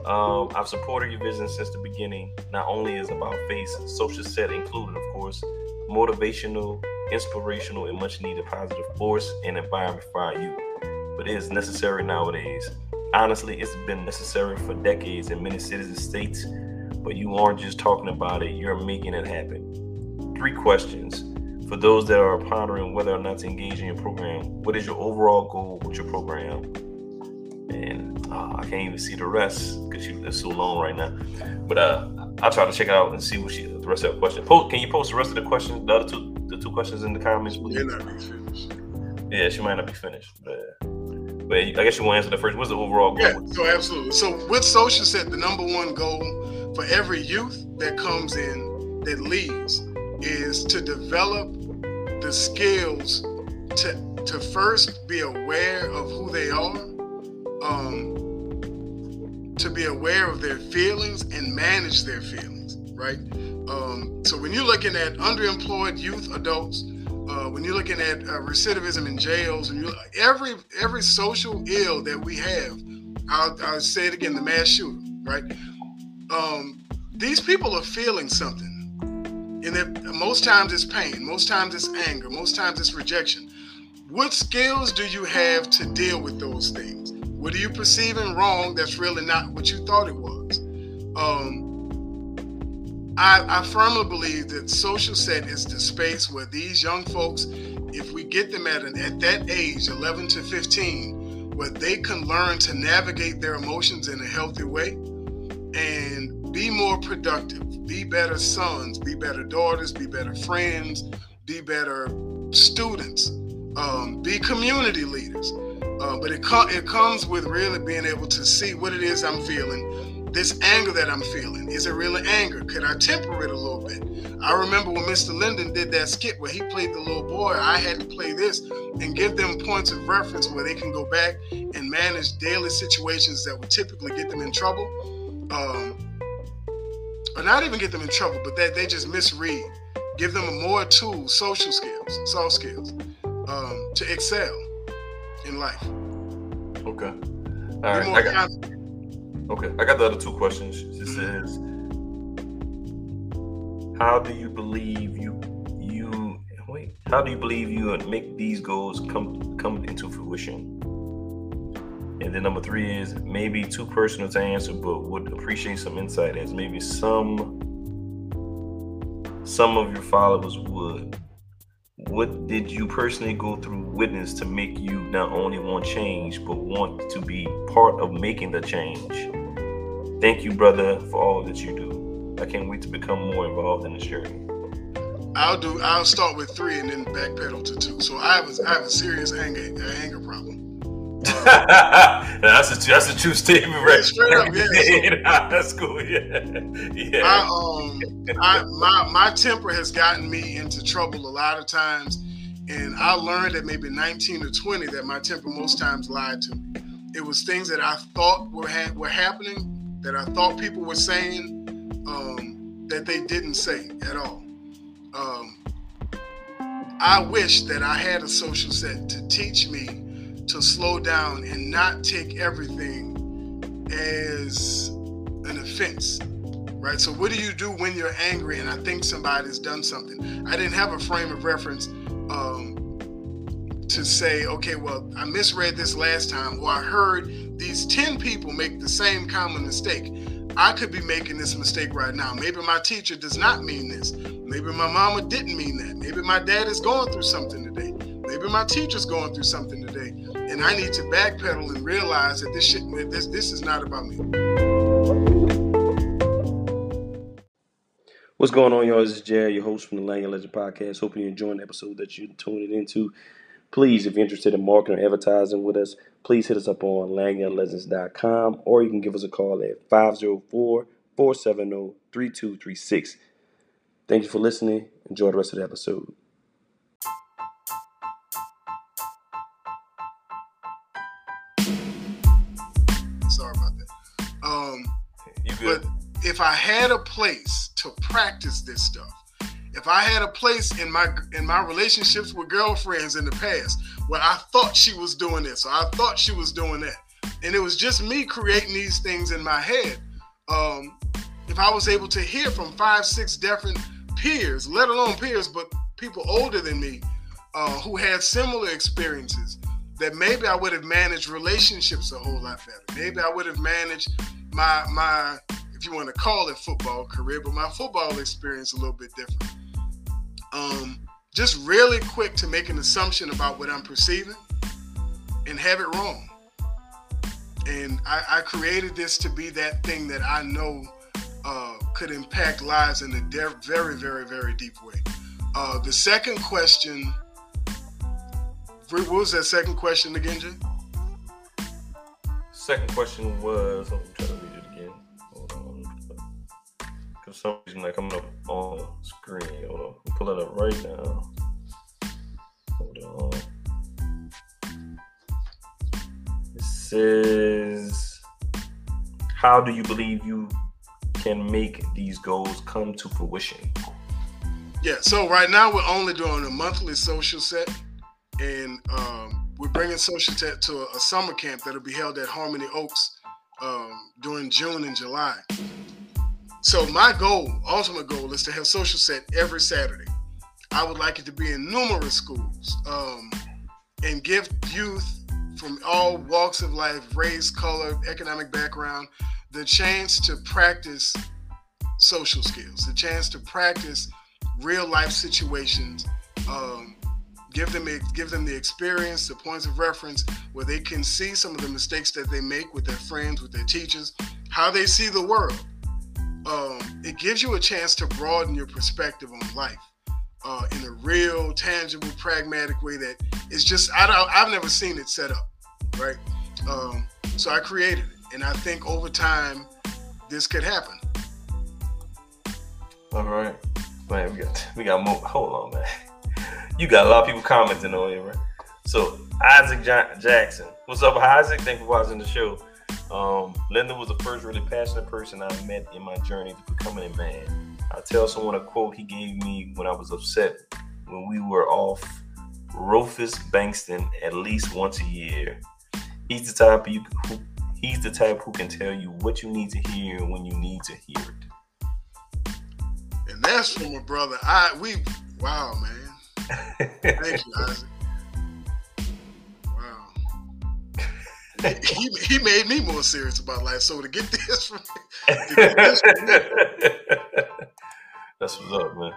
Um, I've supported your vision since the beginning. Not only is about face, social set included, of course, motivational, inspirational, and much needed positive force and environment for our youth. But it is necessary nowadays. Honestly, it's been necessary for decades in many cities and states, but you aren't just talking about it, you're making it happen. Three questions. For those that are pondering whether or not to engage in your program, what is your overall goal with your program? And uh, I can't even see the rest because it's so long right now. But uh, I'll try to check it out and see what she the rest of the question. Post, can you post the rest of the questions, the other two, the two questions in the comments, please? They're not being finished. Yeah, she might not be finished, but but I guess you want to answer the first. What's the overall goal? Yeah, so absolutely. So with social set, the number one goal for every youth that comes in that leaves is to develop the skills to to first be aware of who they are, um, to be aware of their feelings and manage their feelings, right? Um, so when you're looking at underemployed youth adults, uh, when you're looking at uh, recidivism in jails, and you every every social ill that we have, I'll, I'll say it again: the mass shooter, right? Um, these people are feeling something, and most times it's pain, most times it's anger, most times it's rejection. What skills do you have to deal with those things? What are you perceiving wrong that's really not what you thought it was? Um, I, I firmly believe that social set is the space where these young folks, if we get them at an, at that age, 11 to 15, where they can learn to navigate their emotions in a healthy way and be more productive, be better sons, be better daughters, be better friends, be better students, um, be community leaders. Uh, but it, co- it comes with really being able to see what it is I'm feeling, this anger that I'm feeling. Is it really anger? Could I temper it a little bit? I remember when Mr. Lyndon did that skit where he played the little boy, I had to play this and give them points of reference where they can go back and manage daily situations that would typically get them in trouble. Um, or not even get them in trouble, but that they just misread. Give them more tools, social skills, soft skills, um, to excel in life. Okay. All right. Okay. I got the other two questions. It mm-hmm. says, "How do you believe you you wait? How do you believe you would make these goals come come into fruition?" And then number three is maybe too personal to answer, but would appreciate some insight as maybe some some of your followers would. What did you personally go through witness to make you not only want change, but want to be part of making the change? Thank you, brother, for all that you do. I can't wait to become more involved in this journey. I'll do. I'll start with three and then backpedal to two. So I have a, serious anger anger problem. that's a that's a true statement, right? straight up, yeah. That's cool. Yeah, yeah. I um I my my temper has gotten me into trouble a lot of times, and I learned at maybe 19 or 20 that my temper most times lied to me. It was things that I thought were ha- were happening, that I thought people were saying, um, that they didn't say at all. Um, I wish that I had a social set to teach me to slow down and not take everything as an offense right? So what do you do when you're angry and I think somebody's done something? I didn't have a frame of reference um, to say, okay, well, I misread this last time, or I heard these 10 people make the same common mistake. I could be making this mistake right now. Maybe my teacher does not mean this. Maybe my mama didn't mean that. Maybe my dad is going through something today. Maybe my teacher's going through something today. And I need to backpedal and realize that this shit, this this is not about me. What's going on, y'all? This is Jared, your host from the Lagniappe Legend Podcast. Hoping you're enjoying the episode that you're tuning into. Please, if you're interested in marketing or advertising with us, please hit us up on lagniappelegends.com or you can give us a call at 504 470 3236. Thank you for listening. Enjoy the rest of the episode. But if I had a place to practice this stuff, if I had a place in my in my relationships with girlfriends in the past where I thought she was doing this or I thought she was doing that, and it was just me creating these things in my head, um, if I was able to hear from five, six different peers, let alone peers, but people older than me uh, who had similar experiences, that maybe I would have managed relationships a whole lot better. Maybe I would have managed my my if you want to call it football career, but my football experience a little bit different. Um, just really quick to make an assumption about what I'm perceiving and have it wrong. And I, I created this to be that thing that I know uh, could impact lives in a de- very, very, very deep way. Uh, the second question, what was that second question again, Jay? Second question was, some reason like coming up on screen. Hold on. I'm pulling it up right now. Hold on. It says, How do you believe you can make these goals come to fruition? Yeah, so right now we're only doing a monthly social set, and um, we're bringing social set to a, a summer camp that'll be held at Harmony Oaks um, during June and July. So my goal, ultimate goal, is to have social set every Saturday. I would like it to be in numerous schools um, and give youth from all walks of life, race, color, economic background, the chance to practice social skills, the chance to practice real life situations. Um, give them give them the experience, the points of reference where they can see some of the mistakes that they make with their friends, with their teachers, how they see the world. Um, it gives you a chance to broaden your perspective on life uh, in a real, tangible, pragmatic way that is just I don't, I've never seen it set up, right? Um, so I created it, and I think over time this could happen. All right. Man, we got we got more. Hold on, man. You got a lot of people commenting on here, right? So Isaac Ja- Jackson, what's up, Isaac? Thanks for watching the show. Um, Lyndon was the first really passionate person I met in my journey to becoming a man. I tell someone a quote he gave me when I was upset when we were off Rufus Bankston at least once a year. He's the type you who he's the type who can tell you what you need to hear when you need to hear it. And that's from a brother. I we wow, man. Thank you, Isaac. He, he made me more serious about life. So to get this from, get this from That's what's up, man.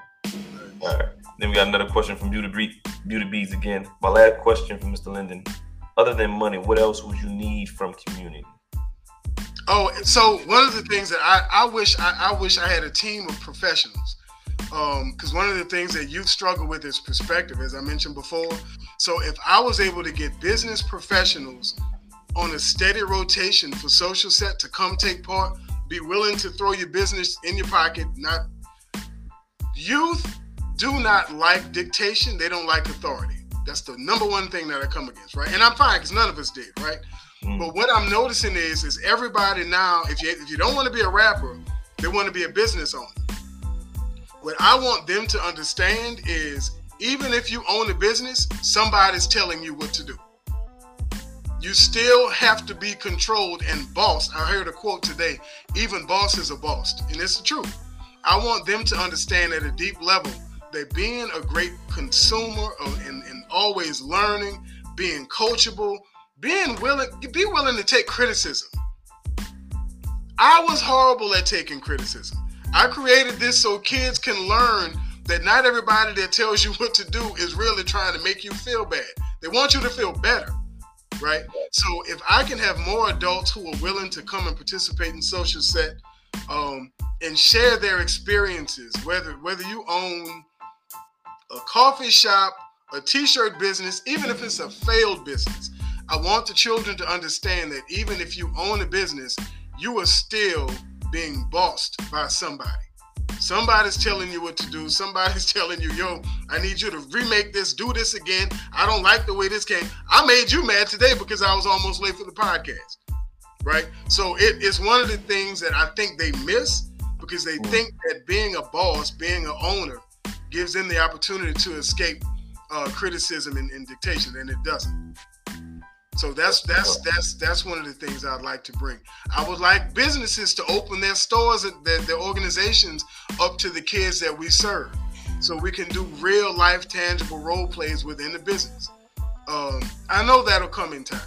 All right. Then we got another question from Beauty Bee, Beauty Bees again. My last question from Mr. Lyndon. Other than money, what else would you need from community? Oh, so one of the things that I, I wish I, I wish I had a team of professionals. Um, because one of the things that youth struggle with is perspective, as I mentioned before. So if I was able to get business professionals on a steady rotation for social set to come take part, be willing to throw your business in your pocket, not youth do not like dictation, they don't like authority. That's the number one thing that I come against, right? And I'm fine because none of us did, right? Mm. But what I'm noticing is, is everybody now, if you if you don't want to be a rapper, they want to be a business owner. What I want them to understand is, even if you own a business, somebody's telling you what to do. You still have to be controlled and bossed. I heard a quote today: "Even bosses are bossed," and it's the truth. I want them to understand at a deep level that being a great consumer and, and always learning, being coachable, being willing, be willing to take criticism. I was horrible at taking criticism. I created this so kids can learn that not everybody that tells you what to do is really trying to make you feel bad. They want you to feel better, right? So if I can have more adults who are willing to come and participate in social set um, and share their experiences, whether whether you own a coffee shop, a t-shirt business, even if it's a failed business, I want the children to understand that even if you own a business, you are still being bossed by somebody. Somebody's telling you what to do. Somebody's telling you, yo, I need you to remake this, do this again. I don't like the way this came. I made you mad today because I was almost late for the podcast. Right? So it's one of the things that I think they miss because they Mm. think that being a boss, being an owner, gives them the opportunity to escape uh, criticism and, and dictation, and it doesn't. So that's that's that's that's one of the things I'd like to bring. I would like businesses to open their stores and their, their organizations up to the kids that we serve, so we can do real life, tangible role plays within the business. Um, I know that'll come in time,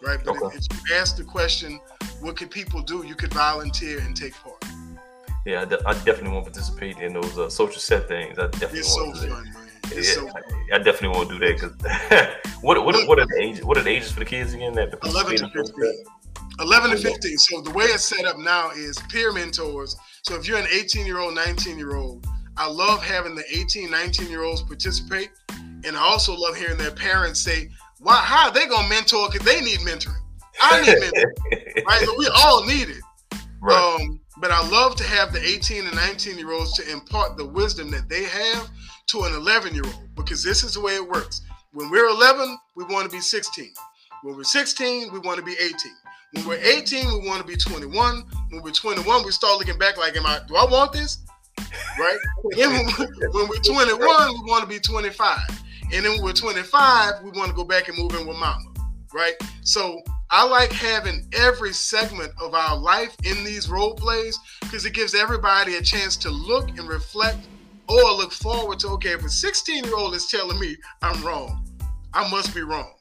right? But Okay. if, if you ask the question, what could people do? You could volunteer and take part. Yeah, I, de- I definitely want to participate in those uh, social set things. I definitely It's so want to do that. fun, Yeah, so. I, definitely won't do that because what what what are the ages? What are the ages for the kids again? That 11 to participate in social 15. 11 to 15. So the way it's set up now is peer mentors. So if you're an 18 year old, 19 year old, I love having the 18, 19 year olds participate. And I also love hearing their parents say, why, how are they going to mentor? Because they need mentoring. I need mentoring, right? So we all need it. right. Um, but I love to have the 18 and 19 year olds to impart the wisdom that they have to an 11 year old because this is the way it works. When we're 11, we want to be 16. When we're 16, we want to be 18. When we're 18, we want to be 21. When we're 21, we start looking back like, am I, do I want this? Right? when we're 21, we want to be 25. And then when we're 25, we want to go back and move in with mama. Right? So I like having every segment of our life in these role plays because it gives everybody a chance to look and reflect or look forward to okay, if a 16 year old is telling me I'm wrong, I must be wrong.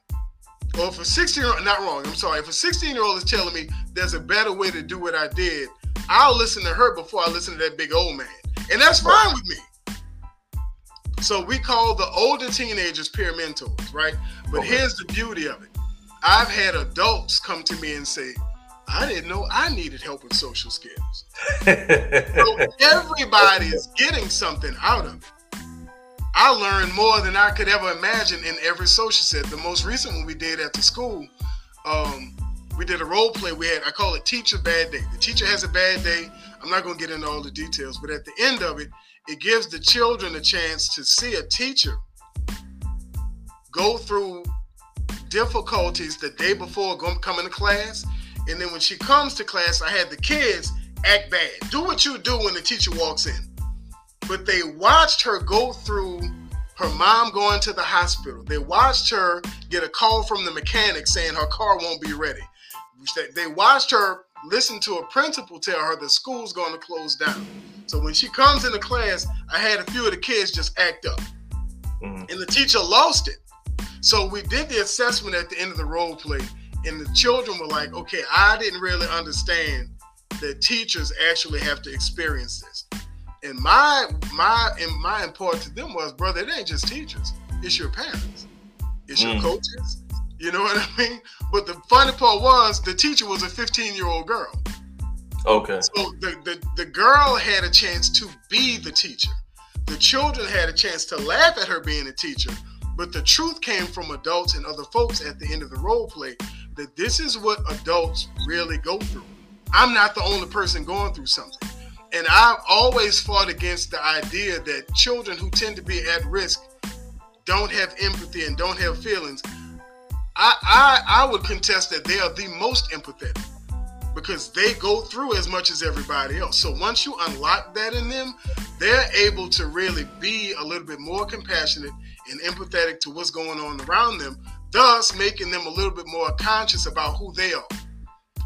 Or if a 16 year old, not wrong, I'm sorry, if a 16 year old is telling me there's a better way to do what I did, I'll listen to her before I listen to that big old man. And that's fine with me. So we call the older teenagers peer mentors, right? But Okay. here's the beauty of it. I've had adults come to me and say, I didn't know I needed help with social skills. So everybody is getting something out of it. I learned more than I could ever imagine in every social set. The most recent one we did at the school, um, we did a role play. We had I call it Teacher Bad Day. The teacher has a bad day. I'm not going to get into all the details, but at the end of it, it gives the children a chance to see a teacher go through difficulties the day before coming to class, and then when she comes to class, I had the kids act bad. Do what you do when the teacher walks in. But they watched her go through her mom going to the hospital. They watched her get a call from the mechanic saying her car won't be ready. They- watched her listen to a principal tell her the school's going to close down. So when she comes into class, I had a few of the kids just act up. Mhm. And the teacher lost it. So we did the assessment at the end of the role play, and the children were like, okay, I didn't really understand that teachers actually have to experience this. And my my and my import to them was, brother, it ain't just teachers, it's your parents, it's your Mm. coaches. You know what I mean? But the funny part was the teacher was a 15 year old girl. Okay. So the, the, the girl had a chance to be the teacher. The children had a chance to laugh at her being a teacher, but the truth came from adults and other folks at the end of the role play that this is what adults really go through. I'm not the only person going through something. And I've always fought against the idea that children who tend to be at risk don't have empathy and don't have feelings. I, I, I would contest that they are the most empathetic because they go through as much as everybody else. So once you unlock that in them, they're able to really be a little bit more compassionate and empathetic to what's going on around them, thus making them a little bit more conscious about who they are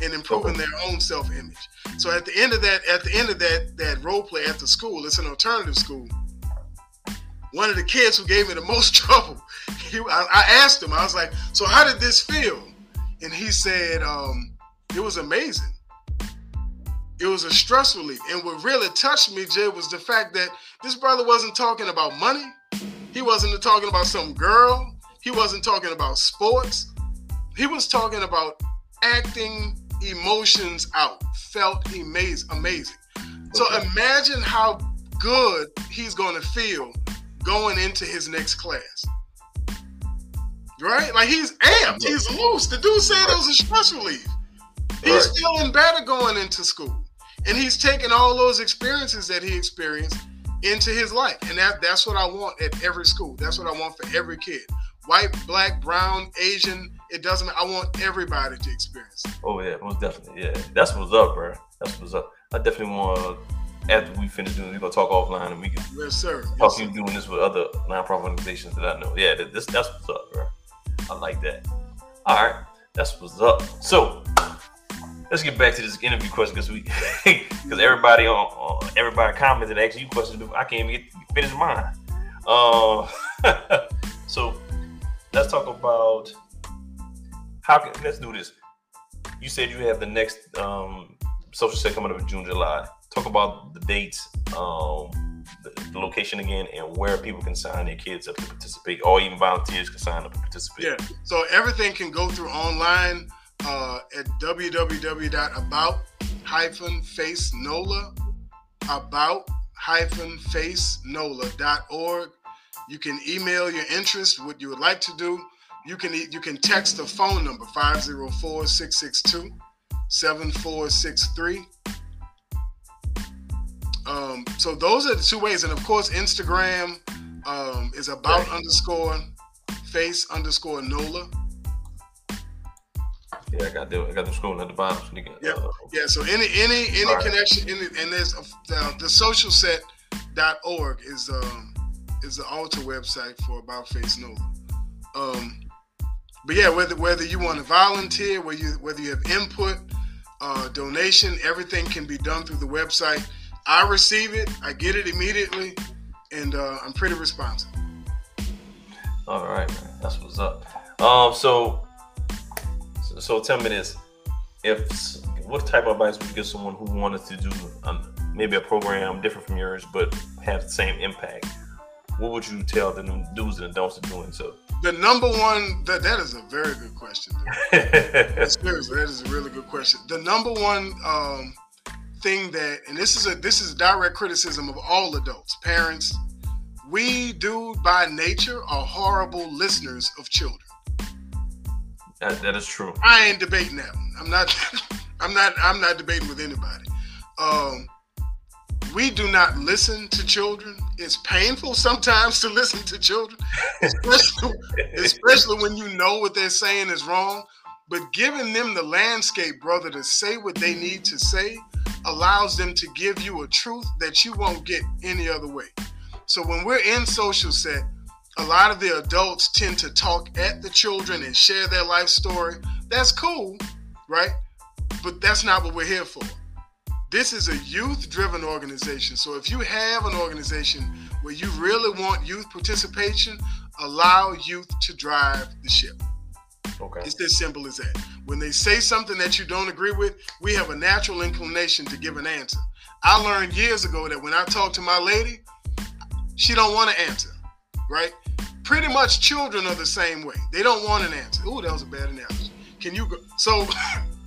and improving Okay. their own self-image. So at the end of that, at the end of that that role play at the school, it's an alternative school. One of the kids who gave me the most trouble, he, I, I asked him, I was like, "So how did this feel?" And he said, um, "It was amazing. It was a stress relief." And what really touched me, Jay, was the fact that this brother wasn't talking about money. He wasn't talking about some girl. He wasn't talking about sports. He was talking about acting emotions out. Felt amazing. Amazing. So imagine how good he's going to feel going into his next class. Right? Like he's amped. He's loose. The dude said it was a stress relief. He's Right. feeling better going into school. And he's taking all those experiences that he experienced into his life. And that, that's what I want at every school. That's what I want for every kid. White, black, brown, Asian, it doesn't. I want everybody to experience it. Oh yeah, most definitely. Yeah. That's what's up, bro. That's what's up. I definitely want after we finish doing, we're gonna talk offline and we can Yes, sir. Yes, talk sir. you doing this with other nonprofit organizations that I know. Yeah, this that's what's up, bro. I like that. All right, that's what's up. So let's get back to this interview question because we because everybody on, on everybody commented asking you questions. I can't even get finish mine. Uh, so let's talk about how can let's do this. You said you have the next um, social set coming up in June, July. Talk about the dates, um, the, location again, and where people can sign their kids up to participate, or even volunteers can sign up and participate. Yeah. So everything can go through online uh, at www.about-facenola about-facenola.org. You can email your interest, what you would like to do. You can you can text the phone number 504-662-7463. Um, so those are the two ways, and of course, Instagram um, is about Right. underscore face underscore Nola. Yeah, I got the I got them scrolling at the bottom. So can, Yeah. uh, Yeah, so any any any right. connection, any, and there's a, the, the org is um is the altar website for About Face Nola. Um, but yeah, whether whether you want to volunteer, whether you whether you have input, uh, donation, everything can be done through the website. I receive it, I get it immediately, and uh, I'm pretty responsive. All right, man. That's what's up. Um, so, so, so tell me this: if what type of advice would you give someone who wanted to do um, maybe a program different from yours but have the same impact? What would you tell the do's and the don'ts of doing so? The number one that that is a very good question. Seriously, that is a really good question. The number one um, thing that, and this is a this is direct criticism of all adults, parents. We do by nature are horrible listeners of children. that, that is true. I ain't debating that one. I'm not. I'm not. I'm not debating with anybody. Um, we do not listen to children. It's painful sometimes to listen to children, especially, especially when you know what they're saying is wrong. But giving them the landscape, brother, to say what they need to say allows them to give you a truth that you won't get any other way. So when we're in social set, a lot of the adults tend to talk at the children and share their life story. That's cool, right? But that's not what we're here for. This is a youth driven organization. So if you have an organization where you really want youth participation, allow youth to drive the ship. Okay. It's as simple as that. When they say something that you don't agree with, we have a natural inclination to give an answer. I learned years ago that when I talk to my lady, she don't want to answer, right? Pretty much children are the same way. They don't want an answer. Ooh, that was a bad analogy. Can you go? So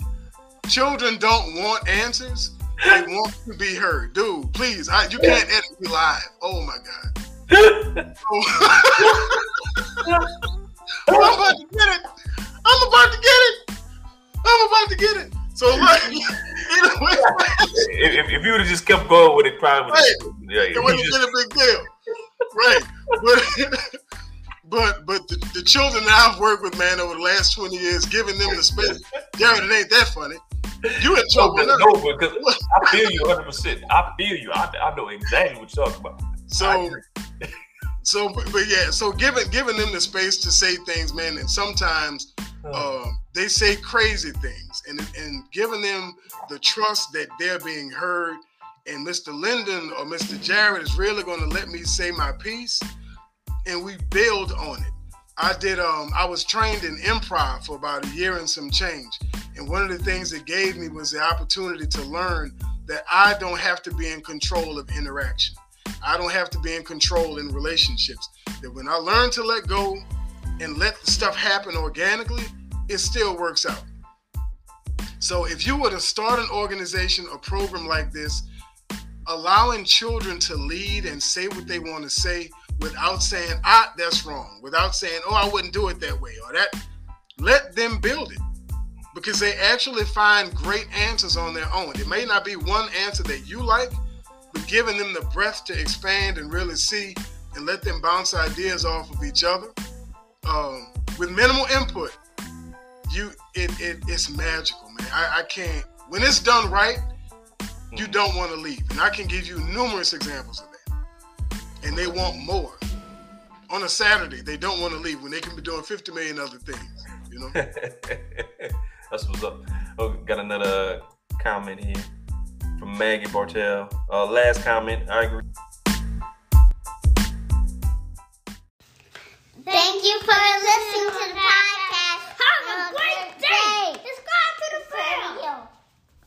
children don't want answers. They want to be heard. Dude, please, I, you can't edit me live. Oh my God. Oh. I'm about to get it. I'm about to get it. I'm about to get it. So like, anyway, if, if, you would have just kept going with it, probably would Right. yeah, it wouldn't just- have been a big deal, right? But but but the, the children that I've worked with, man, over the last twenty years, giving them the space. Jared, it ain't that funny. You in trouble no, because I feel you 100. percent I feel you. I, I know exactly what you're talking about. So so but, but yeah, so giving giving them the space to say things, man, and sometimes um, they say crazy things, and and giving them the trust that they're being heard. And Mr. Lyndon or Mr. Jared is really going to let me say my piece, and we build on it. I did. Um, I was trained in improv for about a year and some change, and one of the things it gave me was the opportunity to learn that I don't have to be in control of interaction. I don't have to be in control in relationships. That when I learn to let go and let stuff happen organically, it still works out. So if you were to start an organization or program like this, allowing children to lead and say what they want to say without saying, ah, that's wrong, without saying, oh, I wouldn't do it that way, or that, let them build it. Because they actually find great answers on their own. It may not be one answer that you like, but giving them the breath to expand and really see and let them bounce ideas off of each other um, with minimal input, you it, it it's magical, man. I, I can't when it's done right, you Mhm. don't want to leave, and I can give you numerous examples of that. And they want more. On a Saturday, they don't want to leave when they can be doing 50 million other things. You know. That's what's up. Oh, got another comment here from Maggie Bartell. Uh, last comment. I agree. Thank you for listening to the podcast. Have a great day. Subscribe to the video.